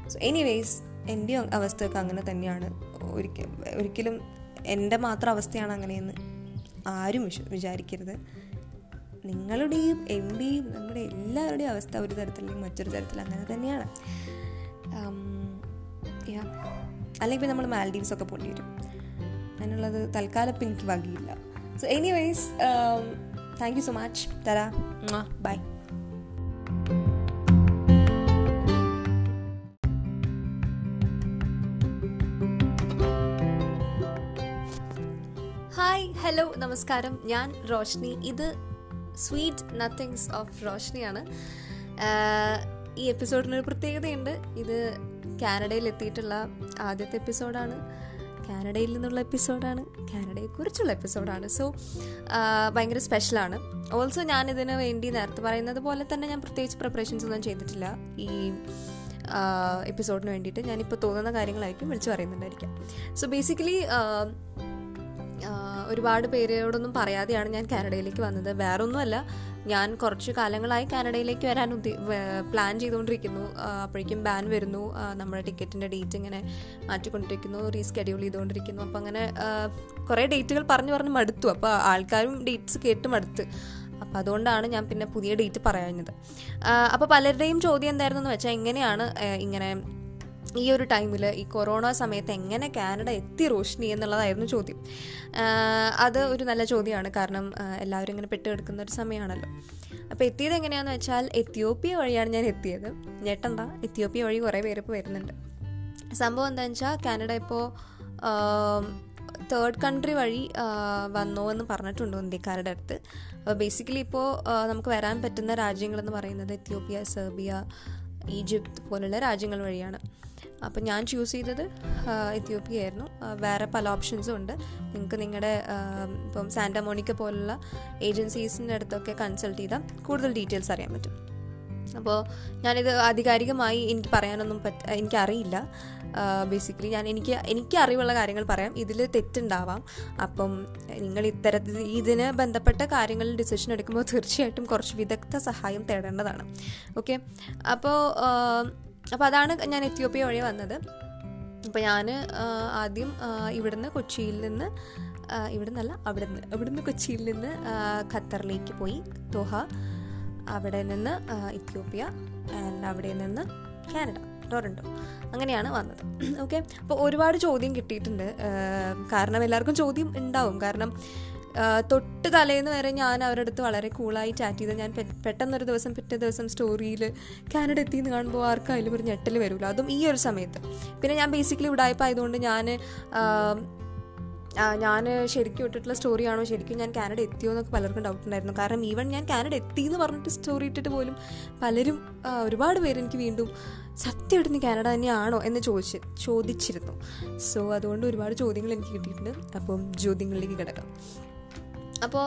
സോ എനിവേയ്സ് എന്റെ അവസ്ഥയൊക്കെ അങ്ങനെ തന്നെയാണ്. ഒരിക്കൽ ഒരിക്കലും എന്റെ മാത്രം അവസ്ഥയാണ് അങ്ങനെയെന്ന് ആരും വിശ്വ വിചാരിക്കരുത്. നിങ്ങളുടെയും എന്റെയും നമ്മുടെ എല്ലാവരുടെയും അവസ്ഥ ഒരു തരത്തിലും മറ്റൊരു തരത്തിൽ അങ്ങനെ തന്നെയാണ്. അല്ലെങ്കിൽ നമ്മൾ മാൽഡീവ്സ് ഒക്കെ പോണ്ടി വരും. അതിനുള്ളത് തൽക്കാലം ഇപ്പം എനിക്ക് വകയില്ല. So anyways thank you so much തരാ ബൈ ഹായ് ഹലോ നമസ്കാരം. ഞാൻ റോഷ്നി. ഇത് സ്വീറ്റ് നത്തിങ്സ് ഓഫ് റോഷ്നിയാണ്. ഈ എപ്പിസോഡിനൊരു പ്രത്യേകതയുണ്ട്. ഇത് കാനഡയിൽ എത്തിയിട്ടുള്ള ആദ്യത്തെ എപ്പിസോഡാണ് കാനഡയിൽ നിന്നുള്ള എപ്പിസോഡാണ്. കാനഡയെക്കുറിച്ചുള്ള എപ്പിസോഡാണ്. സോ ഭയങ്കര സ്പെഷ്യലാണ് ഓൾസോ ഞാൻ ഇതിന് വേണ്ടി നേരത്തെ പറയുന്നത് പോലെ തന്നെ ഞാൻ പ്രത്യേകിച്ച് പ്രിപ്പറേഷൻസ് ഒന്നും ചെയ്തിട്ടില്ല. ഈ എപ്പിസോഡിന് വേണ്ടിയിട്ട് ഞാനിപ്പോൾ തോന്നുന്ന കാര്യങ്ങളായിരിക്കും വിളിച്ചു പറയുന്നുണ്ടായിരിക്കാം. സോ ബേസിക്കലി ഒരുപാട് പേരോടൊന്നും പറയാതെയാണ് ഞാൻ കാനഡയിലേക്ക് വന്നത്. വേറൊന്നുമല്ല ഞാൻ കുറച്ച് കാലങ്ങളായി കാനഡയിലേക്ക് വരാൻ ഉദ്ദേ പ്ലാൻ ചെയ്തുകൊണ്ടിരിക്കുന്നു. അപ്പോഴേക്കും ബാൻ വരുന്നു. നമ്മുടെ ടിക്കറ്റിന്റെ ഡേറ്റ് ഇങ്ങനെ മാറ്റിക്കൊണ്ടിരിക്കുന്നു റീസ്കെഡ്യൂൾ ചെയ്തുകൊണ്ടിരിക്കുന്നു. അപ്പോൾ അങ്ങനെ കുറേ ഡേറ്റുകൾ പറഞ്ഞു പറഞ്ഞ് മടുത്തു. അപ്പോൾ ആൾക്കാരും ഡേറ്റ്സ് കേട്ട് മടുത്ത്. അപ്പം അതുകൊണ്ടാണ് ഞാൻ പിന്നെ പുതിയ ഡേറ്റ് പറയുന്നത് അപ്പോൾ പലരുടെയും ചോദ്യം എന്തായിരുന്നു എന്ന് വെച്ചാൽ എങ്ങനെയാണ് ഇങ്ങനെ ഈ ഒരു ടൈമിൽ ഈ കൊറോണ സമയത്ത് എങ്ങനെ കാനഡ എത്തി റോഷ്നി എന്നുള്ളതായിരുന്നു ചോദ്യം. അത് ഒരു നല്ല ചോദ്യമാണ്. കാരണം എല്ലാവരും ഇങ്ങനെ പെട്ടുകിടക്കുന്ന ഒരു സമയമാണല്ലോ. അപ്പോൾ എത്തിയത് എങ്ങനെയാണെന്ന് വെച്ചാൽ എത്യോപ്യ വഴിയാണ് ഞാൻ എത്തിയത്. ഞെട്ടണ്ട എത്യോപ്യ വഴി കുറേ പേര് ഇപ്പോൾ വരുന്നുണ്ട്. സംഭവം എന്താണെന്ന് വെച്ചാൽ കാനഡ ഇപ്പോൾ തേർഡ് കൺട്രി വഴി വന്നോ എന്ന് പറഞ്ഞിട്ടുണ്ട് ഇന്ത്യക്കാരുടെ അടുത്ത്. അപ്പോൾ ബേസിക്കലി ഇപ്പോൾ നമുക്ക് വരാൻ പറ്റുന്ന രാജ്യങ്ങളെന്ന് പറയുന്നത് എത്യോപ്യ സെർബിയ ഈജിപ്ത് പോലുള്ള രാജ്യങ്ങൾ വഴിയാണ്. അപ്പം ഞാൻ ചൂസ് ചെയ്തത് എത്യോപ്യ ആയിരുന്നു. വേറെ പല ഓപ്ഷൻസും ഉണ്ട്. നിങ്ങൾക്ക് നിങ്ങളുടെ ഇപ്പം സാന്റമോണിക്ക പോലുള്ള ഏജൻസീസിന്റെ അടുത്തൊക്കെ കൺസൾട്ട് ചെയ്താൽ കൂടുതൽ ഡീറ്റെയിൽസ് അറിയാൻ പറ്റും. അപ്പോൾ ഞാനിത് ആധികാരികമായി എനിക്ക് പറയാനൊന്നും പറ്റ എനിക്കറിയില്ല. ബേസിക്കലി ഞാൻ എനിക്ക് എനിക്ക് അറിവുള്ള കാര്യങ്ങൾ പറയാം. ഇതിൽ തെറ്റുണ്ടാവാം. അപ്പം നിങ്ങൾ ഇത്തരത്തിൽ ഇതിന് ബന്ധപ്പെട്ട കാര്യങ്ങളിൽ ഡിസിഷൻ എടുക്കുമ്പോൾ തീർച്ചയായിട്ടും കുറച്ച് വിദഗ്ധ സഹായം തേടേണ്ടതാണ്. ഓക്കെ അപ്പോൾ അപ്പോൾ അതാണ് ഞാൻ എത്യോപ്യ വഴി വന്നത്. അപ്പോൾ ഞാൻ ആദ്യം ഇവിടുന്ന് കൊച്ചിയിൽ നിന്ന് ഇവിടുന്നല്ല അവിടുന്ന് ഇവിടുന്ന് കൊച്ചിയിൽ നിന്ന് ഖത്തറിലേക്ക് പോയി. ദോഹ അവിടെ നിന്ന് ഇത്യോപ്യ ആൻഡ് അവിടെ നിന്ന് കാനഡ ടൊറന്റോ അങ്ങനെയാണ് വന്നത്. ഓക്കെ അപ്പോൾ ഒരുപാട് ചോദ്യം കിട്ടിയിട്ടുണ്ട്. കാരണം എല്ലാവർക്കും ചോദ്യം ഉണ്ടാവും. കാരണം തൊട്ട് തലേന്ന് വരെ ഞാൻ അവരുടെ അടുത്ത് വളരെ കൂളായി ചാറ്റ് ചെയ്ത്. ഞാൻ പെട്ടെന്നൊരു ദിവസം പിറ്റേ ദിവസം സ്റ്റോറിയിൽ കാനഡ എത്തി എന്ന് കാണുമ്പോൾ ആർക്കായാലും ഒരു ഞെട്ടൽ വരില്ല അതും ഈ ഒരു സമയത്ത്. പിന്നെ ഞാൻ ബേസിക്കലി ഉടായ്പ ആയതുകൊണ്ട് ഞാൻ ഞാൻ ശരിക്കും ഇട്ടിട്ടുള്ള സ്റ്റോറിയാണോ ശരിക്കും ഞാൻ കാനഡ എത്തിയോ എന്നൊക്കെ പലർക്കും ഡൗട്ട് ഉണ്ടായിരുന്നു. കാരണം ഈവൻ ഞാൻ കാനഡ എത്തി എന്ന് പറഞ്ഞിട്ട് സ്റ്റോറി ഇട്ടിട്ട് പോലും പലരും ഒരുപാട് പേര് എനിക്ക് വീണ്ടും സത്യമായിട്ട് നീ കാനഡ തന്നെയാണോ? എന്ന് ചോദിച്ച് ചോദിച്ചിരുന്നു. സോ അതുകൊണ്ട് ഒരുപാട് ചോദ്യങ്ങൾ എനിക്ക് കിട്ടിയിട്ടുണ്ട്. അപ്പം ചോദ്യങ്ങളിലേക്ക് കിടക്കാം. അപ്പോൾ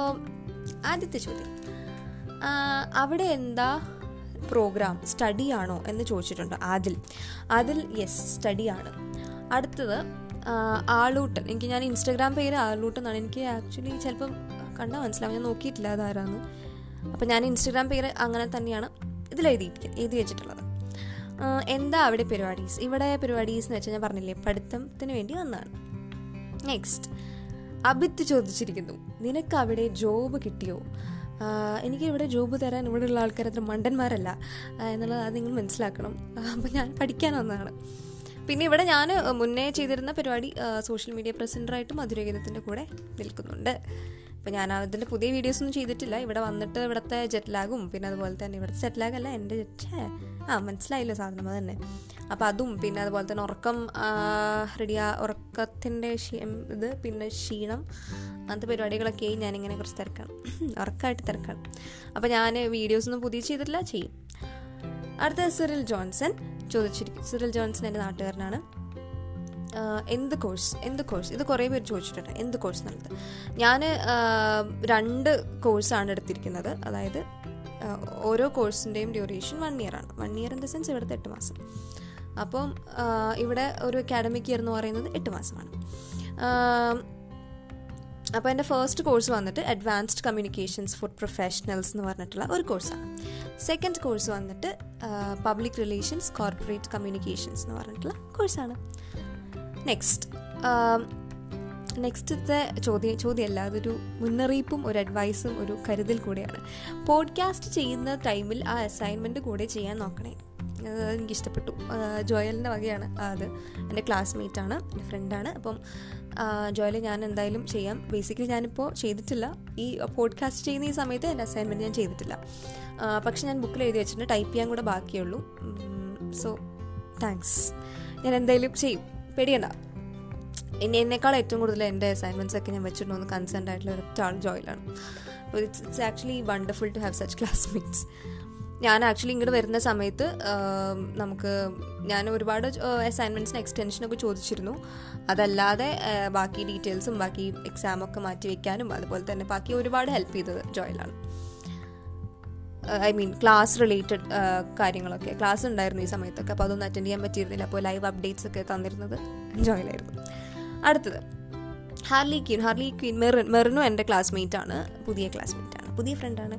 ആദ്യത്തെ ചോദ്യം. അവിടെ എന്താ പ്രോഗ്രാം സ്റ്റഡി ആണോ എന്ന് ചോദിച്ചിട്ടുണ്ട് അതിൽ അതിൽ യെസ് സ്റ്റഡി ആണ്. അടുത്തത് ആളൂട്ടൻ എനിക്ക് ഞാൻ ഇൻസ്റ്റാഗ്രാം പേര് ആളൂട്ടൻ എന്നാണ്. എനിക്ക് ആക്ച്വലി ചിലപ്പം കണ്ടാൽ മനസ്സിലാവും. ഞാൻ നോക്കിയിട്ടില്ല അതാരാന്ന്. അപ്പം ഞാൻ ഇൻസ്റ്റാഗ്രാം പേര് അങ്ങനെ തന്നെയാണ് ഇതിൽ എഴുതി എഴുതി വെച്ചിട്ടുള്ളത്. എന്താ അവിടെ പരിപാടീസ്? ഇവിടെ പരിപാടീസ് എന്ന് വെച്ചാൽ ഞാൻ പറഞ്ഞില്ലേ പഠിത്തത്തിന് വേണ്ടി വന്നതാണ്. നെക്സ്റ്റ് അബിത്ത് ചോദിച്ചിരിക്കുന്നു നിനക്ക് അവിടെ ജോബ് കിട്ടിയോ? എനിക്ക് ഇവിടെ ജോബ് തരാൻ ഇവിടെയുള്ള ആൾക്കാർ അത്ര മണ്ടന്മാരല്ല എന്നുള്ളത് അത് നിങ്ങൾ മനസ്സിലാക്കണം. അപ്പോൾ ഞാൻ പഠിക്കാൻ വന്നതാണ്. പിന്നെ ഇവിടെ ഞാൻ മുന്നേ ചെയ്തിരുന്ന പരിപാടി സോഷ്യൽ മീഡിയ പ്രസന്ററായിട്ട് മധുരഗീതത്തിന്റെ കൂടെ നിൽക്കുന്നുണ്ട്. അപ്പോൾ ഞാൻ അതിന്റെ പുതിയ വീഡിയോസ് ഒന്നും ചെയ്തിട്ടില്ല. ഇവിടെ വന്നിട്ട് ഇവിടുത്തെ ജെറ്റ് ലാഗും പിന്നെ അതുപോലെ തന്നെ ഇവിടുത്തെ ജെറ്റ് ലാഗ് അല്ല എന്റെ ജെറ്റ് ആ മനസ്സിലായില്ലോ സാധനം? അത് തന്നെ. അപ്പോൾ അതും പിന്നെ അതുപോലെ തന്നെ ഉറക്കം റെഡിയാ ഉറക്കത്തിന്റെ ഇത് പിന്നെ ക്ഷീണം അങ്ങനത്തെ പരിപാടികളൊക്കെ ഞാനിങ്ങനെ കുറച്ച് തിരക്കാണ്. ഉറക്കമായിട്ട് തിരക്കാണ്. അപ്പോൾ ഞാൻ വീഡിയോസ് ഒന്നും പുതിയ ചെയ്തിട്ടില്ല ചെയ്യും. അടുത്ത സിറിൽ ജോൺസൺ ചോദിച്ചിരിക്കും. സിറിൽ ജോൺസൺ എന്റെ നാട്ടുകാരനാണ്. എന്ത് കോഴ്സ് എന്ത് കോഴ്സ് ഇത് കുറേ പേര് ചോദിച്ചിട്ടുണ്ട് എന്ത് കോഴ്സ് എന്നുള്ളത്. ഞാൻ രണ്ട് കോഴ്സാണ് എടുത്തിരിക്കുന്നത്. അതായത് ഓരോ കോഴ്സിന്റെയും ഡ്യൂറേഷൻ വൺ ഇയർ ആണ്. One year in the sense ഇവിടുത്തെ എട്ട് മാസം. അപ്പം ഇവിടെ ഒരു അക്കാഡമിക് ഇയർ എന്ന് പറയുന്നത് എട്ട് മാസമാണ്. അപ്പോൾ എന്റെ ഫസ്റ്റ് കോഴ്സ് വന്നിട്ട് അഡ്വാൻസ്ഡ് കമ്മ്യൂണിക്കേഷൻസ് ഫോർ പ്രൊഫഷണൽസ് എന്ന് പറഞ്ഞിട്ടുള്ള ഒരു കോഴ്സാണ് സെക്കൻഡ് കോഴ്സ് വന്നിട്ട് പബ്ലിക് റിലേഷൻസ് കോർപ്പറേറ്റ് കമ്മ്യൂണിക്കേഷൻസ് എന്ന് പറഞ്ഞിട്ടുള്ള കോഴ്സാണ് നെക്സ്റ്റ് നെക്സ്റ്റത്തെ ചോദ്യം ചോദ്യമല്ല അതൊരു മുന്നറിയിപ്പും ഒരു അഡ്വൈസും ഒരു കരുതൽ കൂടെയാണ്. പോഡ്കാസ്റ്റ് ചെയ്യുന്ന ടൈമിൽ ആ അസൈൻമെന്റ് കൂടെ ചെയ്യാൻ നോക്കണേ. എനിക്ക് ഇഷ്ടപ്പെട്ടു ജോയലിന്റെ വകയാണ്. അത് എന്റെ ക്ലാസ്മേറ്റ് ആണ് എന്റെ ഫ്രണ്ടാണ് അപ്പം ജോയൽ ഞാൻ എന്തായാലും ചെയ്യാം. ബേസിക്കലി ഞാനിപ്പോൾ ചെയ്തിട്ടില്ല. ഈ പോഡ്കാസ്റ്റ് ചെയ്യുന്ന ഈ സമയത്ത് എന്റെ അസൈൻമെന്റ് ഞാൻ ചെയ്തിട്ടില്ല. പക്ഷെ ഞാൻ ബുക്കിൽ എഴുതി വെച്ചിട്ടുണ്ട്. ടൈപ്പ് ചെയ്യാൻ കൂടെ ബാക്കിയുള്ളൂ സോ താങ്ക്സ് ഞാൻ എന്തായാലും ചെയ്യും. പേടിയണ്ട. ഇനി എന്നേക്കാൾ ഏറ്റവും കൂടുതൽ എന്റെ അസൈൻമെന്റ്സ് ഒക്കെ ഞാൻ വെച്ചിട്ടുണ്ടെന്ന് കൺസേൺഡ് ആയിട്ടുള്ള ഒരൊറ്റ ആൾ ജോയിലാണ്. അപ്പോൾ it's it's actually wonderful to have such classmates ഞാൻ ആക്ച്വലി ഇങ്ങോട്ട് വരുന്ന സമയത്ത് നമുക്ക് ഞാൻ ഒരുപാട് അസൈൻമെന്റ്സിന് എക്സ്റ്റൻഷനൊക്കെ ചോദിച്ചിരുന്നു. അതല്ലാതെ ബാക്കി ഡീറ്റെയിൽസും ബാക്കി എക്സാമൊക്കെ മാറ്റി വെക്കാനും അതുപോലെ തന്നെ ബാക്കി ഒരുപാട് ഹെൽപ്പ് ചെയ്തത് ജോയിലാണ്. ഐ മീൻ ക്ലാസ് റിലേറ്റഡ് കാര്യങ്ങളൊക്കെ. ക്ലാസ് ഉണ്ടായിരുന്നു ഈ സമയത്തൊക്കെ. അപ്പോൾ അതൊന്നും അറ്റൻഡ് ചെയ്യാൻ പറ്റിയിരുന്നില്ല. അപ്പോൾ ലൈവ് അപ്ഡേറ്റ്സ് ഒക്കെ തന്നിരുന്നത് ജോയിലായിരുന്നു അടുത്തത്. Harley Quinn Harley Quinn Merin മെറിനും എന്റെ ക്ലാസ്മേറ്റ് ആണ്. പുതിയ ക്ലാസ്മേറ്റ് ആണ്. പുതിയ ഫ്രണ്ടാണ്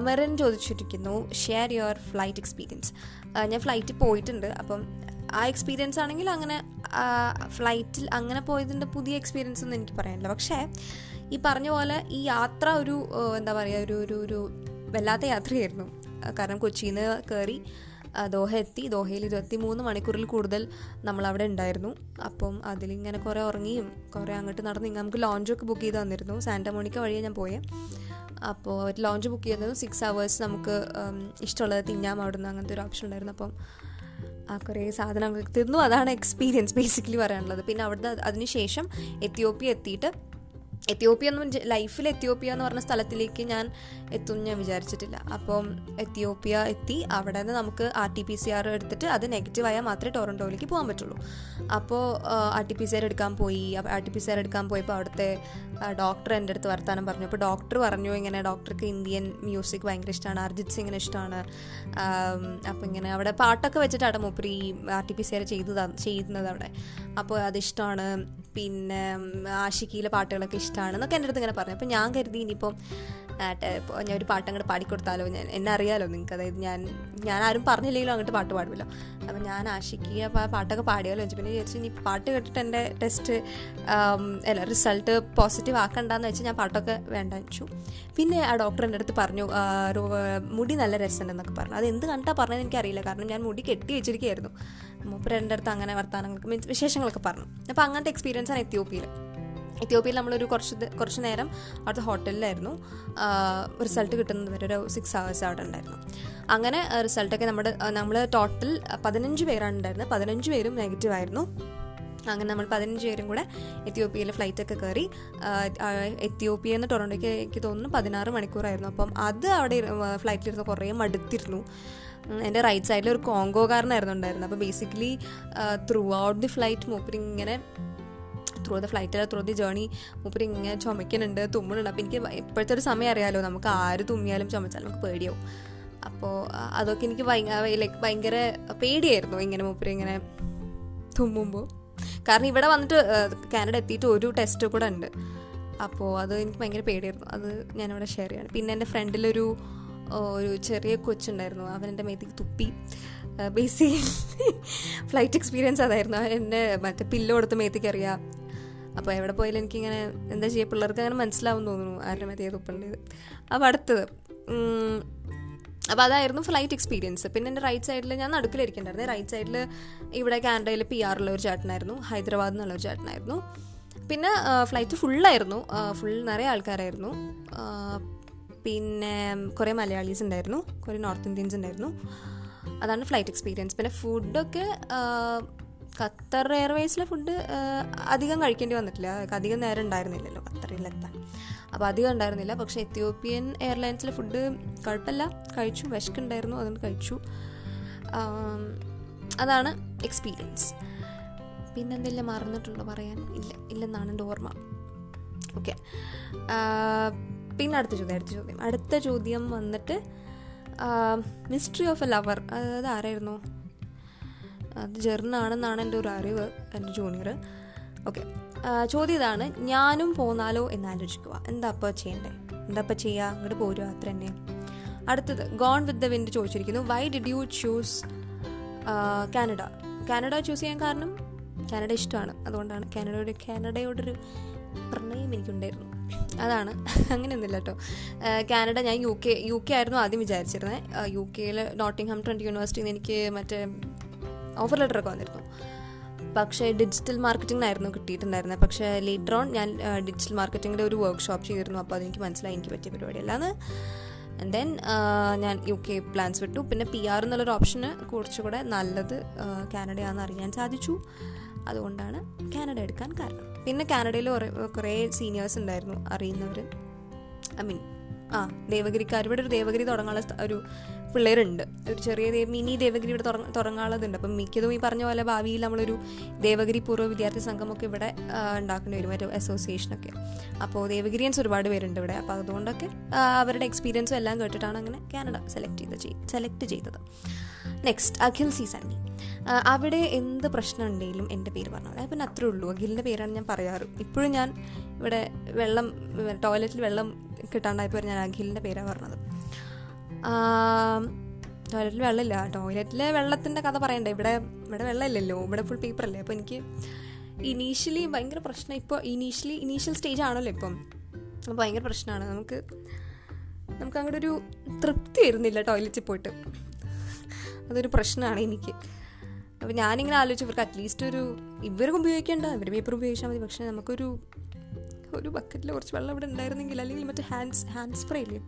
മെറിൻ ചോദിച്ചിരിക്കുന്നു ഷെയർ യുവർ ഫ്ലൈറ്റ് എക്സ്പീരിയൻസ് ഞാൻ ഫ്ലൈറ്റിൽ പോയിട്ടുണ്ട്. അപ്പം ആ എക്സ്പീരിയൻസ് ആണെങ്കിൽ അങ്ങനെ ഫ്ലൈറ്റിൽ അങ്ങനെ പോയതിന്റെ പുതിയ എക്സ്പീരിയൻസ് ഒന്നും എനിക്ക് പറയാനില്ല. പക്ഷേ ഈ പറഞ്ഞ പോലെ ഈ യാത്ര ഒരു എന്താ പറയുക ഒരു ഒരു ഒരു വല്ലാത്ത യാത്രയായിരുന്നു. കാരണം കൊച്ചിയിൽ നിന്ന് കയറി ദോഹ എത്തി. ദോഹയിൽ ഇരുപത്തി മൂന്ന് മണിക്കൂറിൽ കൂടുതൽ നമ്മൾ അവിടെ ഉണ്ടായിരുന്നു. അപ്പം അതിലിങ്ങനെ കുറേ ഉറങ്ങിയും കുറേ അങ്ങോട്ട് നടന്ന് നമുക്ക് ലോഞ്ചൊക്കെ ബുക്ക് ചെയ്ത് തന്നിരുന്നു. സാന്റമോണിക്ക വഴിയാണ് ഞാൻ പോയത് അപ്പോൾ ഒരു ലോഞ്ച് ബുക്ക് ചെയ്തത് സിക്സ് അവേഴ്സ് നമുക്ക് ഇഷ്ടമുള്ളത് തിന്നാം അവിടുന്ന് അങ്ങനത്തെ ഒരു ഓപ്ഷൻ ഉണ്ടായിരുന്നു. അപ്പം ആ കുറേ സാധനങ്ങൾ തിന്നു. അതാണ് എക്സ്പീരിയൻസ് ബേസിക്കലി പറയാനുള്ളത്. പിന്നെ അവിടുന്ന് അതിന് ശേഷം എത്യോപ്യ എത്തിയിട്ട് എത്യോപ്യ എന്ന് ലൈഫിൽ എത്യോപ്യ എന്ന് പറഞ്ഞ സ്ഥലത്തിലേക്ക് ഞാൻ എത്തും ഞാൻ വിചാരിച്ചിട്ടില്ല. അപ്പം എത്യോപ്യ എത്തി അവിടെ നിന്ന് നമുക്ക് R T P C R എടുത്തിട്ട് അത് നെഗറ്റീവ് ആയാൽ മാത്രമേ ടൊറന്റോയിലേക്ക് പോകാൻ പറ്റുള്ളൂ. അപ്പോൾ R T P C R എടുക്കാൻ പോയി. R T P C R എടുക്കാൻ പോയപ്പോൾ അവിടുത്തെ ഡോക്ടർ എന്റെ അടുത്ത് വർത്താനം പറഞ്ഞു. അപ്പോൾ ഡോക്ടർ പറഞ്ഞു ഇങ്ങനെ ഡോക്ടർക്ക് ഇന്ത്യൻ മ്യൂസിക് ഭയങ്കര ഇഷ്ടമാണ് അർജിത് സിംഗിന് ഇഷ്ടമാണ് അപ്പോൾ ഇങ്ങനെ അവിടെ പാട്ടൊക്കെ വെച്ചിട്ടാണ് മൂപ്പര് ഈ R T P C R ചെയ്ത് ചെയ്യുന്നത് അവിടെ. അപ്പോൾ അതിഷ്ടമാണ് പിന്നെ ആഷിക്കിയിലെ പാട്ടുകളൊക്കെ ഇഷ്ടമാണ് എന്നൊക്കെ എന്റെ അടുത്ത് ഇങ്ങനെ പറഞ്ഞു. അപ്പോൾ ഞാൻ കരുതി ഇനിയിപ്പം ഞാൻ ഒരു പാട്ട് അങ്ങോട്ട് പാടിക്കൊടുത്താലോ? ഞാൻ എന്നെ അറിയാലോ നിങ്ങൾക്ക് അതായത് ഞാൻ ഞാൻ ആരും പറഞ്ഞില്ലെങ്കിലും അങ്ങോട്ട് പാട്ട് പാടുമല്ലോ. അപ്പം ഞാൻ ആശിക്കുക അപ്പോൾ ആ പാട്ടൊക്കെ പാടിയാലോ വെച്ചു പിന്നെ വിചാരിച്ചു ഇനി പാട്ട് കേട്ടിട്ട് എന്റെ ടെസ്റ്റ് അല്ല റിസൾട്ട് പോസിറ്റീവ് ആക്കണ്ടെന്ന് വെച്ച് ഞാൻ പാട്ടൊക്കെ വേണ്ട വെച്ചു. പിന്നെ ആ ഡോക്ടർ എന്റെ അടുത്ത് പറഞ്ഞു മുടി നല്ല രസമുണ്ടെന്നൊക്കെ പറഞ്ഞു. അത് എന്ത് കണ്ടാ പറഞ്ഞതെന്ന് എനിക്കറിയില്ല. കാരണം ഞാൻ മുടി കെട്ടി വെച്ചിരിക്കുകയായിരുന്നു. മൂപ്പര് എന്റെ അടുത്ത് അങ്ങനെ വർത്തമാനങ്ങൾക്ക് മീൻസ് വിശേഷങ്ങളൊക്കെ പറഞ്ഞു. അപ്പോൾ അങ്ങനത്തെ എക്സ്പീരിയൻസ് ആണ് എത്യോപ്യയിൽ നമ്മളൊരു കുറച്ച് കുറച്ച് നേരം അവിടുത്തെ ഹോട്ടലിലായിരുന്നു. റിസൾട്ട് കിട്ടുന്നത് വരെ ഒരു സിക്സ് ഹവേഴ്സ് അവിടെ ഉണ്ടായിരുന്നു. അങ്ങനെ റിസൾട്ടൊക്കെ നമ്മുടെ നമ്മൾ ടോട്ടൽ പതിനഞ്ച് പേരാണ് ഉണ്ടായിരുന്നത്. പതിനഞ്ച് പേരും നെഗറ്റീവ് ആയിരുന്നു. അങ്ങനെ നമ്മൾ പതിനഞ്ച് പേരും കൂടെ എത്യോപ്യയിൽ ഫ്ലൈറ്റൊക്കെ കയറി എത്യോപ്യയിൽ നിന്ന് ടൊറന്റോയ്ക്ക് എനിക്ക് തോന്നുന്നു പതിനാറ് മണിക്കൂറായിരുന്നു. അപ്പം അത് അവിടെ ഫ്ലൈറ്റിലിരുന്ന് കുറേ മടുത്തിരുന്നു. എന്റെ റൈറ്റ് സൈഡിൽ ഒരു കോങ്കോകാരനായിരുന്നു ഉണ്ടായിരുന്നത്. അപ്പോൾ basically throughout the flight മൂപ്പർ ഇങ്ങനെ through the flight through the journey മൂപ്പര് ഇങ്ങനെ ചുമക്കുന്നുണ്ട് തുമ്മുന്നുണ്ട്. അപ്പോൾ എനിക്ക് ഇപ്പോഴത്തെ ഒരു സമയം അറിയാലോ നമുക്ക് ആര് തുമ്മിയാലും ചുമച്ചാലും നമുക്ക് പേടിയാവും. അപ്പോൾ അതൊക്കെ എനിക്ക് ലൈക്ക് ഭയങ്കര പേടിയായിരുന്നു ഇങ്ങനെ മൂപ്പര് ഇങ്ങനെ തുമ്മുമ്പോൾ കാരണം ഇവിടെ വന്നിട്ട് കാനഡ എത്തിയിട്ട് ഒരു ടെസ്റ്റ് കൂടെ ഉണ്ട്. അപ്പോൾ അത് എനിക്ക് ഭയങ്കര പേടിയായിരുന്നു. അത് ഞാനിവിടെ ഷെയർ ചെയ്യാണ്. പിന്നെ എന്റെ ഫ്രണ്ടിലൊരു ഒരു ചെറിയ കൊച്ചുണ്ടായിരുന്നു. അവൻ എന്റെ മേത്തേക്ക് തുപ്പി. ബേസിക്കലി ഫ്ലൈറ്റ് എക്സ്പീരിയൻസ് അതായിരുന്നു. അവൻ എന്റെ മറ്റേ പില്ലോ കൊടുത്ത് മേത്തേക്ക് അറിയാം അപ്പോൾ എവിടെ പോയാലും എനിക്കിങ്ങനെ എന്താ ചെയ്യുക പിള്ളേർക്ക് അങ്ങനെ മനസ്സിലാവും തോന്നുന്നു ആരുടെ മേത്തേ തുപ്പേണ്ടത് അപ്പോൾ അടുത്തത് അപ്പോൾ അതായിരുന്നു ഫ്ലൈറ്റ് എക്സ്പീരിയൻസ് പിന്നെ എന്റെ റൈറ്റ് സൈഡിൽ ഞാൻ നടുക്കിലിരിക്കണ്ടായിരുന്നു. റൈറ്റ് സൈഡിൽ ഇവിടെ കാനഡയിൽ പി ആറുള്ള ഒരു ചേട്ടനായിരുന്നു. ഹൈദരാബാദ് എന്നുള്ള ഒരു ചേട്ടനായിരുന്നു. പിന്നെ ഫ്ലൈറ്റ് ഫുള്ളായിരുന്നു ഫുൾ നിറയെ ആൾക്കാരായിരുന്നു. പിന്നെ കുറേ മലയാളീസ് ഉണ്ടായിരുന്നു. കുറേ നോർത്ത് ഇന്ത്യൻസ് ഉണ്ടായിരുന്നു. അതാണ് ഫ്ലൈറ്റ് എക്സ്പീരിയൻസ് പിന്നെ ഫുഡൊക്കെ ഖത്തർ എയർവേസിലെ ഫുഡ് അധികം കഴിക്കേണ്ടി വന്നിട്ടില്ല. അധികം നേരം ഉണ്ടായിരുന്നില്ലല്ലോ ഖത്തറിലെത്താൻ. അപ്പോൾ അധികം ഉണ്ടായിരുന്നില്ല. പക്ഷേ എത്യോപ്യൻ എയർലൈൻസിലെ ഫുഡ് കുഴപ്പമില്ല. കഴിച്ചു വിശക്കുണ്ടായിരുന്നു അതുകൊണ്ട് കഴിച്ചു. അതാണ് എക്സ്പീരിയൻസ്. പിന്നെന്തെല്ലാം മറന്നിട്ടുണ്ടോ പറയാൻ? ഇല്ല ഇല്ലെന്നാണ് എന്റെ ഓർമ്മ. ഓക്കെ. പിന്നെ അടുത്ത ചോദ്യം അടുത്ത ചോദ്യം. അടുത്ത ചോദ്യം വന്നിട്ട് മിസ്റ്ററി ഓഫ് എ ലവർ അത് ആരായിരുന്നു? അത് ജെറിനാണെന്നാണ് എന്റെ ഒരു അറിവ് എന്റെ ജൂനിയർ ഓക്കെ. ചോദ്യം ഇതാണ് ഞാനും പോന്നാലോ എന്ന് ആലോചിക്കുക. എന്താ അപ്പോൾ ചെയ്യണ്ടേ? എന്താ അപ്പോൾ ചെയ്യുക അങ്ങോട്ട് പോരുക അത്ര തന്നെ. അടുത്തത് gone with the wind ചോദിച്ചിരിക്കുന്നു. Why did you choose Canada Canada choose ചെയ്യാൻ കാരണം കാനഡ ഇഷ്ടമാണ്. അതുകൊണ്ടാണ് കാനഡയുടെ കാനഡയോടൊരു പ്രണയം എനിക്കുണ്ടായിരുന്നു. അതാണ്. അങ്ങനെയൊന്നുമില്ല കേട്ടോ. കാനഡ ഞാൻ യു കെ യു കെ ആയിരുന്നു ആദ്യം വിചാരിച്ചിരുന്നത് യു കെയിൽ നോട്ടിംഗ്ഹാം ട്വന്റി യൂണിവേഴ്സിറ്റിയിൽ നിന്ന് എനിക്ക് മറ്റേ ഓഫർ ലെറ്ററൊക്കെ വന്നിരുന്നു. പക്ഷേ ഡിജിറ്റൽ മാർക്കറ്റിംഗിനായിരുന്നു കിട്ടിയിട്ടുണ്ടായിരുന്നത് പക്ഷേ ലേറ്റർ ഓൺ ഞാൻ ഡിജിറ്റൽ മാർക്കറ്റിങ്ങിന്റെ ഒരു വർക്ക്ഷോപ്പ് ചെയ്തിരുന്നു. അപ്പോൾ അതെനിക്ക് മനസ്സിലായി എനിക്ക് പറ്റിയ പരിപാടിയല്ലാന്ന്. ആൻഡ് ദെൻ ഞാൻ യു കെ പ്ലാൻസ് വിട്ടു. പിന്നെ പി ആർ എന്നുള്ളൊരു ഓപ്ഷന് കുറച്ചുകൂടെ നല്ലത് കാനഡയാണെന്ന് അറിയാൻ സാധിച്ചു. അതുകൊണ്ടാണ് കാനഡ എടുക്കാൻ കാരണം. പിന്നെ കാനഡയിൽ കുറേ കുറേ സീനിയേഴ്സ് ഉണ്ടായിരുന്നു അറിയുന്നവർ ഐ മീൻ ആ ദേവഗിരിക്കാർ ഇവിടെ ഒരു ദേവഗിരി തുടങ്ങാനുള്ള ഒരു പിള്ളേരുണ്ട്. ഒരു ചെറിയ മിനി ദേവഗിരി ഇവിടെ തുടങ്ങ തുടങ്ങാനുള്ളതുണ്ട്. അപ്പം മിക്കതും ഈ പറഞ്ഞ പോലെ ഭാവിയിൽ നമ്മളൊരു ദേവഗിരി പൂർവ വിദ്യാർത്ഥി സംഘമൊക്കെ ഇവിടെ ഉണ്ടാക്കേണ്ടി വരും. ഒരു അസോസിയേഷനൊക്കെ അപ്പോൾ ദേവഗിരിയൻസ് ഒരുപാട് പേരുണ്ട് ഇവിടെ. അപ്പോൾ അതുകൊണ്ടൊക്കെ അവരുടെ എക്സ്പീരിയൻസും എല്ലാം കേട്ടിട്ടാണ് അങ്ങനെ കാനഡ സെലക്ട് ചെയ്ത് സെലക്ട് ചെയ്തത്. നെക്സ്റ്റ് അഖിൽ സി സണ്ണി അവിടെ എന്ത് പ്രശ്നം ഉണ്ടെങ്കിലും എന്റെ പേര് പറഞ്ഞാൽ പിന്നെ അത്രേ ഉള്ളൂ. അഖിലിന്റെ പേരാണ് ഞാൻ പറയാറ്. ഇപ്പോഴും ഞാൻ ഇവിടെ വെള്ളം ടോയ്ലറ്റിൽ വെള്ളം കിട്ടാണ്ടായപ്പോൾ ഞാൻ അഖിലിന്റെ പേരാണ് പറഞ്ഞത്. ടോയ്ലറ്റിൽ വെള്ളമില്ല. ടോയ്ലറ്റിലെ വെള്ളത്തിന്റെ കഥ പറയണ്ടേ? ഇവിടെ ഇവിടെ വെള്ളമില്ലല്ലോ. ഇവിടെ ഫുൾ പേപ്പറല്ലേ അപ്പോൾ എനിക്ക് ഇനീഷ്യലി ഭയങ്കര പ്രശ്നം. ഇപ്പോൾ ഇനീഷ്യലി ഇനീഷ്യൽ സ്റ്റേജ് ആണല്ലോ ഇപ്പം. അപ്പോൾ ഭയങ്കര പ്രശ്നമാണ്. നമുക്ക് നമുക്ക് അങ്ങോട്ട് ഒരു തൃപ്തി വരുന്നില്ല ടോയ്ലറ്റിൽ പോയിട്ട്. അതൊരു പ്രശ്നമാണ് എനിക്ക്. അപ്പോൾ ഞാനിങ്ങനെ ആലോചിച്ചു ഇവർക്ക് അറ്റ്ലീസ്റ്റ് ഒരു ഇവർക്ക് ഉപയോഗിക്കേണ്ട. ഇവർ പേപ്പർ ഉപയോഗിച്ചാൽ മതി. പക്ഷേ നമുക്കൊരു ഒരു ബക്കറ്റിൽ കുറച്ച് വെള്ളം ഇവിടെ ഉണ്ടായിരുന്നെങ്കിൽ അല്ലെങ്കിൽ മറ്റേ ഹാൻഡ് ഹാൻഡ് സ്പ്രേ ഇല്ലേ?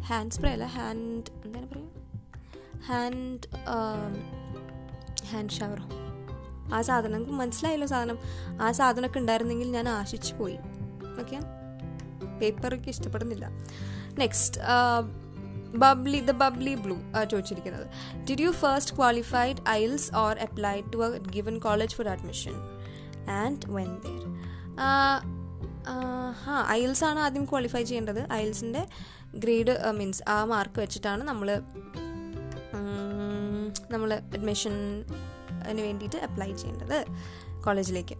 ഹാൻഡ് സ്പ്രേ അല്ല ഹാൻഡ് എന്താണ് പറയുക? ഹാൻഡ് ഹാൻഡ് ഷവറോ ആ സാധനം നമുക്ക് മനസ്സിലായല്ലോ സാധനം. ആ സാധനമൊക്കെ ഉണ്ടായിരുന്നെങ്കിൽ ഞാൻ ആശിച്ചു പോയി. ഓക്കെ പേപ്പറൊക്കെ ഇഷ്ടപ്പെടുന്നില്ല. Next bubbly the bubbly blue ചോദിച്ചിരിക്കുന്നത്. Did you first qualified IELTS or apply to a given college for admission and when there ആ ഐൽസ് ആണ് ആദ്യം ക്വാളിഫൈ ചെയ്യേണ്ടത്. ഐൽസിന്റെ ഗ്രേഡ് മീൻസ് ആ മാർക്ക് വെച്ചിട്ടാണ് നമ്മൾ നമ്മൾ അഡ്മിഷന് വേണ്ടിയിട്ട് അപ്ലൈ ചെയ്യേണ്ടത് കോളേജിലേക്ക്.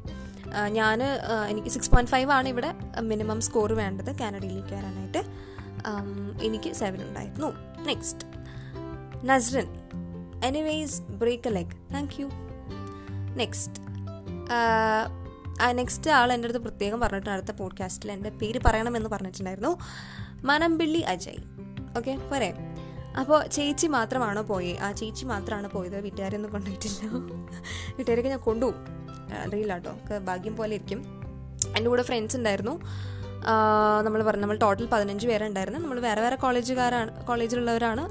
ഞാൻ എനിക്ക് സിക്സ് പോയിന്റ് ഫൈവ് ആണ് ഇവിടെ മിനിമം സ്കോർ വേണ്ടത് കാനഡയിലേക്ക് വരാനായിട്ട്. എനിക്ക് സെവൻ ഉണ്ടായിരുന്നു. Next Nasran. Anyways break a leg thank you next next ആൾ എന്റെ അടുത്ത് പ്രത്യേകം പറഞ്ഞിട്ട് അടുത്ത പോഡ്കാസ്റ്റിൽ എന്റെ പേര് പറയണമെന്ന് പറഞ്ഞിട്ടുണ്ടായിരുന്നു. മനംപിള്ളി അജയ്. ഓക്കെ പോരെ. അപ്പോൾ ചേച്ചി മാത്രമാണോ പോയി? ആ ചേച്ചി മാത്രമാണ് പോയത്. വീട്ടുകാരൊന്നും കൊണ്ടുപോയിട്ടില്ല. വീട്ടുകാരൊക്കെ ഞാൻ കൊണ്ടുപോകും. അറിയില്ല കേട്ടോ. ഭാഗ്യം പോലെ ഇരിക്കും. എന്റെ കൂടെ ഫ്രണ്ട്സ് ഉണ്ടായിരുന്നു. നമ്മൾ പറഞ്ഞു നമ്മൾ ടോട്ടൽ പതിനഞ്ച് പേരുണ്ടായിരുന്നു. നമ്മൾ വേറെ വേറെ കോളേജുകാരാണ് കോളേജിലുള്ളവരാണ്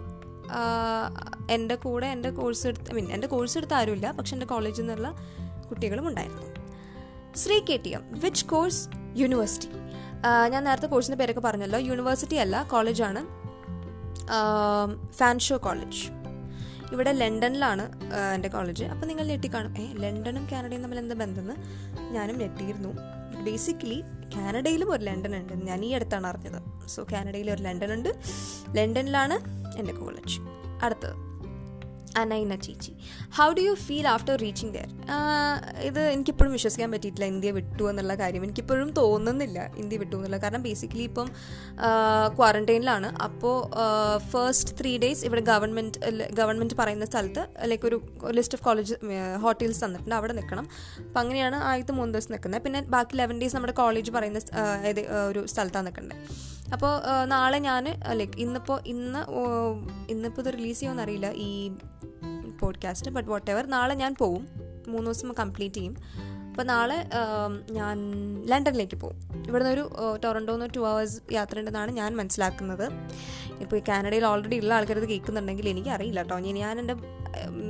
എന്റെ കൂടെ എന്റെ കോഴ്സ് എടുത്ത് മീൻ എന്റെ കോഴ്സ് എടുത്ത ആരുമില്ല. പക്ഷെ എന്റെ കോളേജിൽ നിന്നുള്ള കുട്ടികളും ഉണ്ടായിരുന്നു. Shri K T M which course university ഞാൻ നേരത്തെ കോഴ്സിന്റെ പേരൊക്കെ പറഞ്ഞല്ലോ. യൂണിവേഴ്സിറ്റി അല്ല കോളേജാണ് ഫാൻഷോ കോളേജ് ഇവിടെ ലണ്ടനിലാണ് എന്റെ കോളേജ് അപ്പോൾ നിങ്ങൾ ഞെട്ടിക്കാണും. ഏ ലണ്ടനും കാനഡയും തമ്മിൽ എന്താ ബന്ധമെന്ന് ഞാനും ഞെട്ടിയിരുന്നു. ബേസിക്കലി കാനഡയിലും ഒരു ലണ്ടൻ ഉണ്ട് ഞാൻ ഈ അടുത്താണ് അറിഞ്ഞത്. സോ കാനഡയിൽ ഒരു ലണ്ടൻ ഉണ്ട് ലണ്ടനിലാണ് എന്റെ കോളേജ് അടുത്തത്. അനൈന ചേച്ചി. How do you feel after reaching there ഇത് എനിക്കിപ്പോഴും വിശ്വസിക്കാൻ പറ്റിയിട്ടില്ല. ഇന്ത്യ വിട്ടു എന്നുള്ള കാര്യം എനിക്കിപ്പോഴും തോന്നുന്നില്ല ഇന്ത്യ വിട്ടു എന്നുള്ള. കാരണം ബേസിക്കലി ഇപ്പം ക്വാറന്റൈനിലാണ് അപ്പോൾ ഫസ്റ്റ് ത്രീ ഡേയ്സ് ഇവിടെ ഗവൺമെന്റ് ഗവൺമെന്റ് പറയുന്ന സ്ഥലത്ത് ലൈക്ക് ഒരു ലിസ്റ്റ് ഓഫ് കോളേജ് ഹോട്ടൽസ് തന്നിട്ടുണ്ട്. അവിടെ നിൽക്കണം. അപ്പം അങ്ങനെയാണ് ആദ്യത്തെ മൂന്ന് ദിവസം നിൽക്കുന്നത്. പിന്നെ ബാക്കി ലെവൻ ഡേയ്സ് നമ്മുടെ കോളേജ് പറയുന്ന ഒരു സ്ഥലത്താണ് നിൽക്കേണ്ടത് അപ്പോൾ നാളെ ഞാൻ ലൈക്ക് ഇന്നിപ്പോൾ ഇന്ന് ഇന്നിപ്പോൾ ഇത് റിലീസ് ചെയ്യുമെന്നറിയില്ല ഈ പോഡ്കാസ്റ്റ് ബട്ട് വാട്ട് എവർ നാളെ ഞാൻ പോവും. മൂന്ന് ദിവസം കംപ്ലീറ്റ് ചെയ്യും. അപ്പോൾ നാളെ ഞാൻ ലണ്ടനിലേക്ക് പോകും ഇവിടുന്ന് ഒരു ടൊറന്റോന്ന് ടു അവേഴ്സ് യാത്ര ഉണ്ടെന്നാണ് ഞാൻ മനസ്സിലാക്കുന്നത്. ഇപ്പോൾ കാനഡയിൽ ഓൾറെഡി ഉള്ള ആൾക്കാർ ഇത് കേൾക്കുന്നുണ്ടെങ്കിൽ എനിക്ക് അറിയില്ല കേട്ടോ ഇനി ഞാൻ എന്റെ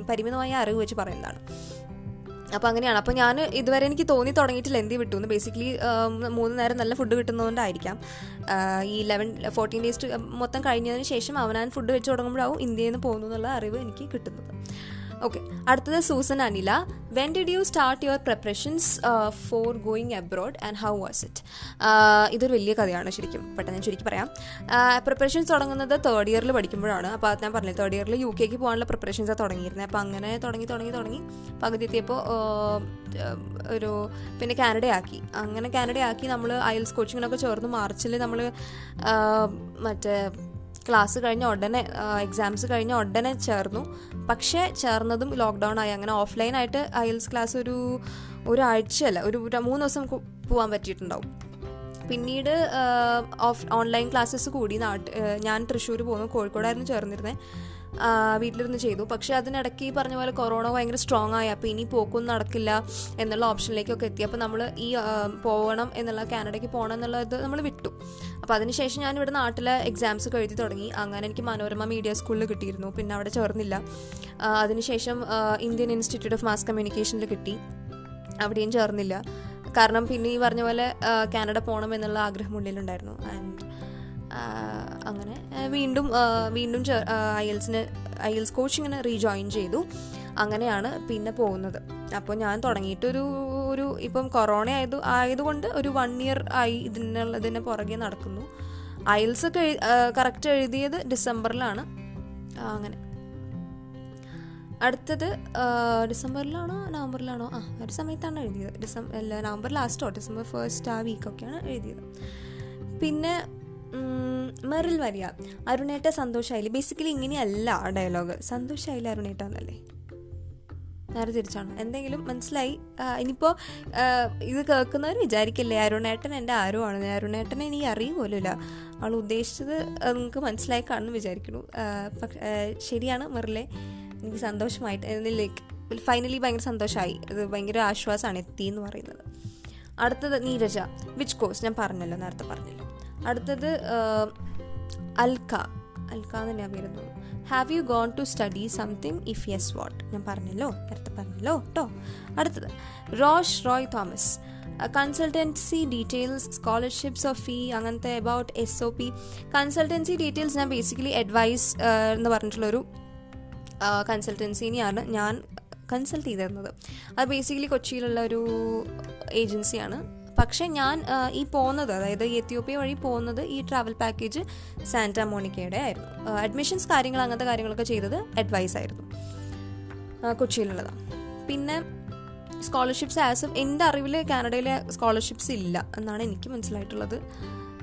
പരിമിതമായ അറിവ് വെച്ച് പറയുന്നതാണ്. അപ്പോൾ അങ്ങനെയാണ്. അപ്പോൾ ഞാൻ ഇതുവരെ എനിക്ക് തോന്നി തുടങ്ങിയിട്ടില്ല. എന്തി വിട്ടു എന്ന്. ബേസിക്കലി മൂന്ന് നേരം നല്ല ഫുഡ് കിട്ടുന്നതുകൊണ്ടായിരിക്കാം. ഈ ഇലവൻ ഫോർട്ടീൻ ഡേയ്സ് മൊത്തം കഴിഞ്ഞതിന് ശേഷം അവനാൻ ഫുഡ് വെച്ച് തുടങ്ങുമ്പോഴാവും ഇന്ത്യയിൽ നിന്ന് പോകുന്നു എന്നുള്ള അറിവ് എനിക്ക് കിട്ടുന്നത്. ഓക്കെ അടുത്തത് Susan Anila. When did you start your preparations for going abroad and how was it ഇതൊരു വലിയ കഥയാണ് ശരിക്കും. പെട്ടെന്ന് ഞാൻ ശരിക്കും പറയാം. പ്രിപ്പറേഷൻസ് തുടങ്ങുന്നത് തേർഡ് ഇയറിൽ പഠിക്കുമ്പോഴാണ്. അപ്പോൾ അത് ഞാൻ പറഞ്ഞത് തേർഡ് ഇയറിൽ യു കെക്ക് പോകാനുള്ള പ്രിപ്പറേഷൻസാണ് തുടങ്ങിയിരുന്നത് അപ്പോൾ അങ്ങനെ തുടങ്ങി തുടങ്ങി തുടങ്ങി. പകുതി എത്തിയപ്പോൾ ഒരു പിന്നെ കാനഡയാക്കി അങ്ങനെ കാനഡയാക്കി നമ്മൾ അയൽസ് കോച്ചിങ്ങിനൊക്കെ ചേർന്ന് മാർച്ചിൽ നമ്മൾ മറ്റേ ക്ലാസ് കഴിഞ്ഞ ഉടനെ എക്സാംസ് കഴിഞ്ഞ ഉടനെ ചേർന്നു. പക്ഷേ ചേർന്നതും ലോക്ക്ഡൗൺ ആയി. അങ്ങനെ ഓഫ്ലൈനായിട്ട് ഐൽസ് ക്ലാസ് ഒരു ഒരാഴ്ചയല്ല ഒരു മൂന്ന് ദിവസം പോകാൻ പറ്റിയിട്ടുണ്ടാവും. പിന്നീട് ഓഫ് ഓൺലൈൻ ക്ലാസ്സസ് കൂടി നാട്ട് ഞാൻ തൃശ്ശൂർ പോകുന്നു കോഴിക്കോടായിരുന്നു ചേർന്നിരുന്നത് വീട്ടിലിരുന്ന് ചെയ്തു. പക്ഷെ അതിനിടയ്ക്ക് ഈ പറഞ്ഞ പോലെ കൊറോണ ഭയങ്കര സ്ട്രോങ് ആയി. അപ്പോൾ ഇനി പോക്കൊന്നും നടക്കില്ല എന്നുള്ള ഓപ്ഷനിലേക്കൊക്കെ എത്തി. അപ്പോൾ നമ്മൾ ഈ പോകണം എന്നുള്ള കാനഡയ്ക്ക് പോകണം എന്നുള്ള ഇത് നമ്മൾ വിട്ടു. അപ്പോൾ അതിനുശേഷം ഞാൻ ഇവിടെ നാട്ടിലെ എക്സാംസ് ഒക്കെ എഴുതി തുടങ്ങി. അങ്ങനെ എനിക്ക് മനോരമ മീഡിയ സ്കൂളിൽ കിട്ടിയിരുന്നു. പിന്നെ അവിടെ ചേർന്നില്ല. അതിനുശേഷം ഇന്ത്യൻ ഇൻസ്റ്റിറ്റ്യൂട്ട് ഓഫ് മാസ് കമ്മ്യൂണിക്കേഷനിൽ കിട്ടി. അവിടെയും ചേർന്നില്ല. കാരണം പിന്നെ ഈ പറഞ്ഞ പോലെ കാനഡ പോകണം എന്നുള്ള ആഗ്രഹം ഉള്ളിലുണ്ടായിരുന്നു. ആൻഡ് അങ്ങനെ വീണ്ടും വീണ്ടും ഐ എൽസിന് ഐ എൽസ് കോച്ചിങ്ങിന് റീജോയിൻ ചെയ്തു. അങ്ങനെയാണ് പിന്നെ പോകുന്നത്. അപ്പോൾ ഞാൻ തുടങ്ങിയിട്ടൊരു ഒരു ഇപ്പം കൊറോണ ആയത് ആയതുകൊണ്ട് ഒരു വൺ ഇയർ ആയി ഇതിനുള്ളതിന് പുറകെ നടക്കുന്നു. ഐൽസ് ഒക്കെ കറക്റ്റ് എഴുതിയത് ഡിസംബറിലാണ്. അങ്ങനെ. അടുത്തത് ഡിസംബറിലാണോ നവംബറിലാണോ? ആ ഒരു സമയത്താണ് എഴുതിയത്. ഡിസംബർ നവംബർ ലാസ്റ്റോ ഡിസംബർ ഫസ്റ്റ് ആ വീക്കൊക്കെയാണ് എഴുതിയത്. പിന്നെ മെറിൽ വരിക അരുണേട്ട സന്തോഷമായില്ലേ ബേസിക്കലി ഇങ്ങനെയല്ല ആ ഡയലോഗ് സന്തോഷമായില്ല അരുണേട്ട എന്നല്ലേ? നേരെ തിരിച്ചാണ്. എന്തെങ്കിലും മനസ്സിലായി? ഇനിയിപ്പോൾ ഇത് കേൾക്കുന്നവർ വിചാരിക്കില്ലേ അരുണേട്ടൻ എന്റെ ആരുമാണ് അരുണേട്ടനെ എനിക്ക് അറിയുമല്ലോ അവൾ ഉദ്ദേശിച്ചത് നിങ്ങൾക്ക് മനസ്സിലായി കാണുമെന്ന് വിചാരിക്കുന്നു. പക്ഷേ ശരിയാണ് മെറിലെ. എനിക്ക് സന്തോഷമായിട്ട് ലൈക്ക് ഫൈനലി ഭയങ്കര സന്തോഷമായി അത് ഭയങ്കര ആശ്വാസമാണ് എത്തി എന്ന് പറയുന്നത്. അടുത്തത് നീരജ വിച്ച് കോഴ്സ് ഞാൻ പറഞ്ഞല്ലോ നേരത്തെ പറഞ്ഞല്ലോ. അടുത്തത് അൽക്ക. അൽക്ക എന്ന് തന്നെയാണ് പേരുന്നു have you gone to study something if yes what ഞാൻ പറഞ്ഞല്ലോ നേരത്തെ പറഞ്ഞല്ലോ കേട്ടോ അടുത്തത് Rosh Roy Thomas consultancy details scholarships of fee അങ്ങനത്തെ about S O P consultancy details ഞാൻ ബേസിക്കലി അഡ്വൈസ് എന്ന് പറഞ്ഞിട്ടുള്ളൊരു കൺസൾട്ടൻസിനെയാണ് ഞാൻ കൺസൾട്ട് ചെയ്തിരുന്നത്. അത് ബേസിക്കലി കൊച്ചിയിലുള്ള ഒരു ഏജൻസിയാണ്. പക്ഷേ ഞാൻ ഈ പോകുന്നത് അതായത് എത്യോപ്യ വഴി പോകുന്നത് ഈ ട്രാവൽ പാക്കേജ് സാന്റാ മോണിക്കയുടെ ആയിരുന്നു. അഡ്മിഷൻസ് കാര്യങ്ങൾ അങ്ങനത്തെ കാര്യങ്ങളൊക്കെ ചെയ്തത് അഡ്വൈസ് ആയിരുന്നു. കൊച്ചിയിലുള്ളതാണ്. പിന്നെ സ്കോളർഷിപ്സ് ആസ് എന്റെ അറിവിൽ കാനഡയിലെ സ്കോളർഷിപ്സ് ഇല്ല എന്നാണ് എനിക്ക് മനസ്സിലായിട്ടുള്ളത്.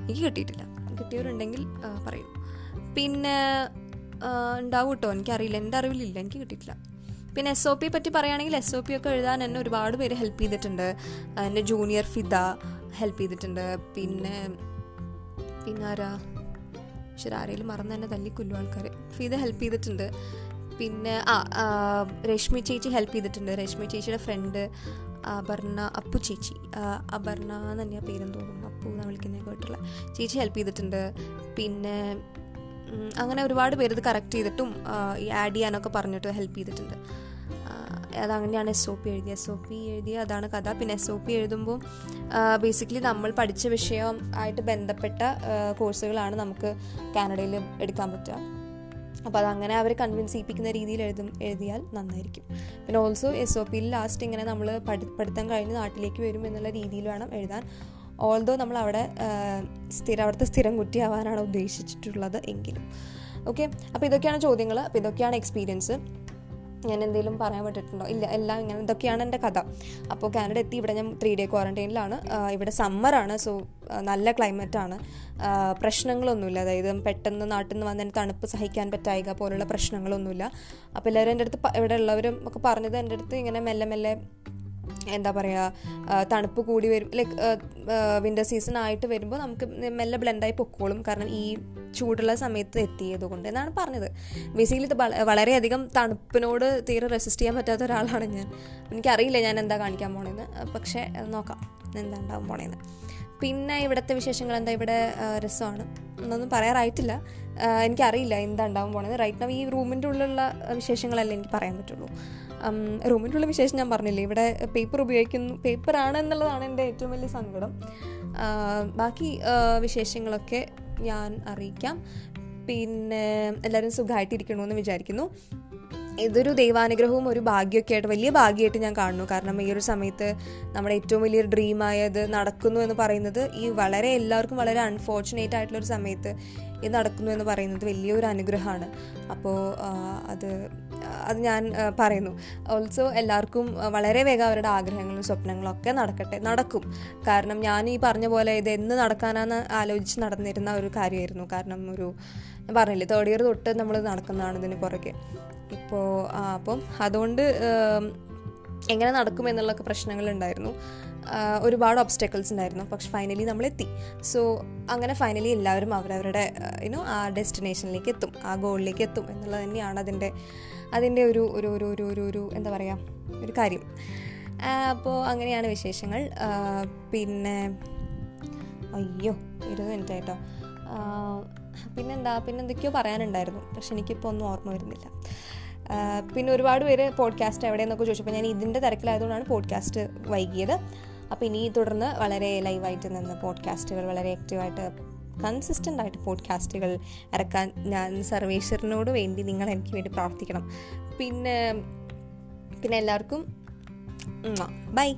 എനിക്ക് കിട്ടിയിട്ടില്ല. കിട്ടിയവരുണ്ടെങ്കിൽ പറയൂ. പിന്നെ ഉണ്ടാവും കേട്ടോ എനിക്കറിയില്ല. എന്റെ അറിവിലില്ല. എനിക്ക് കിട്ടിയിട്ടില്ല. പിന്നെ എസ് ഒ പി പറ്റി പറയുകയാണെങ്കിൽ എസ് ഒ പി ഒക്കെ എഴുതാൻ എന്നെ ഒരുപാട് പേര് ഹെൽപ്പ് ചെയ്തിട്ടുണ്ട്. എന്റെ ജൂനിയർ ഫിദ ഹെൽപ്പ് ചെയ്തിട്ടുണ്ട്. പിന്നെ പിന്നെ ആരാ? ശരി ആരെങ്കിലും മറന്ന് തന്നെ തല്ലിക്കൊല്ലു ആൾക്കാർ ഫിദ ഹെൽപ്പ് ചെയ്തിട്ടുണ്ട്. പിന്നെ ആ രശ്മി ചേച്ചി ഹെൽപ്പ് ചെയ്തിട്ടുണ്ട്. രശ്മി ചേച്ചിയുടെ ഫ്രണ്ട് അപർണ അപ്പു ചേച്ചി. അപർണ എന്ന് തന്നെയാണ് പേരും തോന്നുന്നു. അപ്പു എന്നാണ് വിളിക്കുന്ന കേട്ടുള്ള ചേച്ചി ഹെൽപ്പ് ചെയ്തിട്ടുണ്ട്. പിന്നെ അങ്ങനെ ഒരുപാട് പേര് ഇത് കറക്റ്റ് ചെയ്തിട്ടും ഈ ആഡ് ചെയ്യാനൊക്കെ പറഞ്ഞിട്ട് ഹെൽപ്പ് ചെയ്തിട്ടുണ്ട്. അതങ്ങനെയാണ് എസ് ഒ പി എഴുതിയത്. എസ് ഒ പി എഴുതിയ അതാണ് കഥ. പിന്നെ എസ് ഒ പി എഴുതുമ്പോൾ ബേസിക്കലി നമ്മൾ പഠിച്ച വിഷയം ആയിട്ട് ബന്ധപ്പെട്ട കോഴ്സുകളാണ് നമുക്ക് കാനഡയിൽ എടുക്കാൻ പറ്റുക. അപ്പോൾ അതങ്ങനെ അവർ കൺവിൻസ് ചെയ്യിപ്പിക്കുന്ന രീതിയിൽ എഴുതും എഴുതിയാൽ നന്നായിരിക്കും. പിന്നെ ഓൾസോ എസ് ഒ പിയിൽ ലാസ്റ്റ് ഇങ്ങനെ നമ്മൾ പഠി പഠിത്തം കഴിഞ്ഞ് നാട്ടിലേക്ക് വരും എന്നുള്ള രീതിയിൽ വേണം എഴുതാൻ. ഓൾദോ നമ്മൾ അവിടെ സ്ഥിരം അവിടുത്തെ സ്ഥിരം കുറ്റിയാവാനാണ് ഉദ്ദേശിച്ചിട്ടുള്ളത് എങ്കിലും. ഓക്കെ അപ്പോൾ ഇതൊക്കെയാണ് ചോദ്യങ്ങൾ അപ്പോൾ ഇതൊക്കെയാണ് എക്സ്പീരിയൻസ് ഞാൻ എന്തെങ്കിലും പറയാൻ പറ്റിയിട്ടുണ്ടോ ഇല്ല എല്ലാം ഇങ്ങനെ ഇതൊക്കെയാണ് എന്റെ കഥ. അപ്പോൾ കാനഡ എത്തി ഇവിടെ ഞാൻ ത്രീ ഡേ ക്വാറന്റൈനിലാണ് ഇവിടെ സമ്മറാണ് സോ നല്ല ക്ലൈമറ്റാണ് പ്രശ്നങ്ങളൊന്നുമില്ല. അതായത് പെട്ടെന്ന് നാട്ടിൽ നിന്ന് വന്നതിന് തണുപ്പ് സഹിക്കാൻ പറ്റായിക പോലുള്ള പ്രശ്നങ്ങളൊന്നുമില്ല. അപ്പോൾ എല്ലാവരും എന്റെ അടുത്ത് ഇവിടെ ഉള്ളവരും ഒക്കെ പറഞ്ഞത് എന്റെ അടുത്ത് ഇങ്ങനെ മെല്ലെ മെല്ലെ എന്താ പറയുക തണുപ്പ് കൂടി വരും ലൈക്ക് വിന്റർ സീസൺ ആയിട്ട് വരുമ്പോൾ നമുക്ക് മെല്ലെ ബ്ലെൻഡായി പൊക്കോളും. കാരണം ഈ ചൂടുള്ള സമയത്ത് എത്തിയതുകൊണ്ട് എന്നാണ് പറഞ്ഞത്. ബേസിക്കലി ഇത് വളരെയധികം തണുപ്പിനോട് തീരെ റെസിസ്റ്റ് ചെയ്യാൻ പറ്റാത്ത ഒരാളാണ് ഞാൻ. എനിക്കറിയില്ല ഞാൻ എന്താ കാണിക്കാൻ പോണേന്ന്. പക്ഷേ നോക്കാം എന്താ ഉണ്ടാവും പോണേന്ന്. പിന്നെ ഇവിടുത്തെ വിശേഷങ്ങൾ എന്താ? ഇവിടെ രസമാണ്. എന്നൊന്നും പറയാറായിട്ടില്ല. എനിക്കറിയില്ല എന്താ ഉണ്ടാവും പോണത് റൈറ്റ് നൗ ഈ റൂമിന്റെ ഉള്ളിലുള്ള വിശേഷങ്ങളല്ലേ എനിക്ക് പറയാൻ പറ്റുള്ളൂ. റൂമിന്റെ ഉള്ള വിശേഷം ഞാൻ പറഞ്ഞില്ലേ? ഇവിടെ പേപ്പർ ഉപയോഗിക്കുന്നു പേപ്പറാണ് എന്നുള്ളതാണ് എന്റെ ഏറ്റവും വലിയ സങ്കടം. ബാക്കി വിശേഷങ്ങളൊക്കെ ഞാൻ അറിയിക്കാം. പിന്നെ എല്ലാവരും സുഖമായിട്ടിരിക്കണമെന്ന് വിചാരിക്കുന്നു. ഇതൊരു ദൈവാനുഗ്രഹവും ഒരു ഭാഗ്യമൊക്കെ ആയിട്ട് വലിയ ഭാഗ്യമായിട്ട് ഞാൻ കാണുന്നു. കാരണം ഈ ഒരു സമയത്ത് നമ്മുടെ ഏറ്റവും വലിയൊരു ഡ്രീമായത് നടക്കുന്നു എന്ന് പറയുന്നത് ഈ വളരെ എല്ലാവർക്കും വളരെ അൺഫോർച്ചുനേറ്റ് ആയിട്ടുള്ള ഒരു സമയത്ത് ഇത് നടക്കുന്നു എന്ന് പറയുന്നത് വലിയൊരു അനുഗ്രഹമാണ്. അപ്പോൾ അത് അത് ഞാൻ പറയുന്നു. ഓൾസോ എല്ലാവർക്കും വളരെ വേഗം അവരുടെ ആഗ്രഹങ്ങളും സ്വപ്നങ്ങളും ഒക്കെ നടക്കട്ടെ നടക്കും. കാരണം ഞാൻ ഈ പറഞ്ഞ പോലെ ഇത് എന്ന് നടക്കാനാന്ന് ആലോചിച്ച് നടന്നിരുന്ന ഒരു കാര്യമായിരുന്നു. കാരണം ഒരു ഞാൻ പറഞ്ഞില്ലേ തേർഡ് ഇയർ തൊട്ട് നമ്മൾ നടക്കുന്നതാണ് ഇതിന് പുറകെ. ഇപ്പോൾ അപ്പം അതുകൊണ്ട് എങ്ങനെ നടക്കും എന്നുള്ളൊക്കെ പ്രശ്നങ്ങളുണ്ടായിരുന്നു. ഒരുപാട് ഒബ്സ്റ്റക്കിൾസ് ഉണ്ടായിരുന്നു. പക്ഷെ ഫൈനലി നമ്മൾ എത്തി സോ അങ്ങനെ ഫൈനലി എല്ലാവരും അവരവരുടെ യുനോ ആ ഡെസ്റ്റിനേഷനിലേക്ക് എത്തും ആ ഗോളിലേക്ക് എത്തും എന്നുള്ളത് തന്നെയാണ് അതിന്റെ അതിന്റെ ഒരു ഒരു ഒരു ഒരു ഒരു ഒരു എന്താ പറയുക ഒരു കാര്യം. അപ്പോൾ അങ്ങനെയാണ് വിശേഷങ്ങൾ. പിന്നെ അയ്യോ ഇരുപത് മിനിറ്റ് ആയിട്ടോ. പിന്നെന്താ പിന്നെ എന്തൊക്കെയോ പറയാനുണ്ടായിരുന്നു. പക്ഷെ എനിക്കിപ്പോൾ ഒന്നും ഓർമ്മ വരുന്നില്ല. പിന്നെ ഒരുപാട് പേര് പോഡ്കാസ്റ്റ് എവിടെയെന്നൊക്കെ ചോദിച്ചപ്പോൾ ഞാൻ ഇതിന്റെ തിരക്കിലായതുകൊണ്ടാണ് പോഡ്കാസ്റ്റ് വൈകിയത്. അപ്പോൾ ഇനി തുടർന്ന് വളരെ ലൈവായിട്ട് നിന്ന് പോഡ്കാസ്റ്റുകൾ വളരെ ആക്റ്റീവായിട്ട് കൺസിസ്റ്റന്റ് ആയിട്ട് പോഡ്കാസ്റ്റുകൾ ഇറക്കാൻ ഞാൻ സർവേശ്വരനോട് വേണ്ടി നിങ്ങൾ എനിക്ക് വേണ്ടി പ്രാർത്ഥിക്കണം. പിന്നെ പിന്നെ എല്ലാവർക്കും ബൈ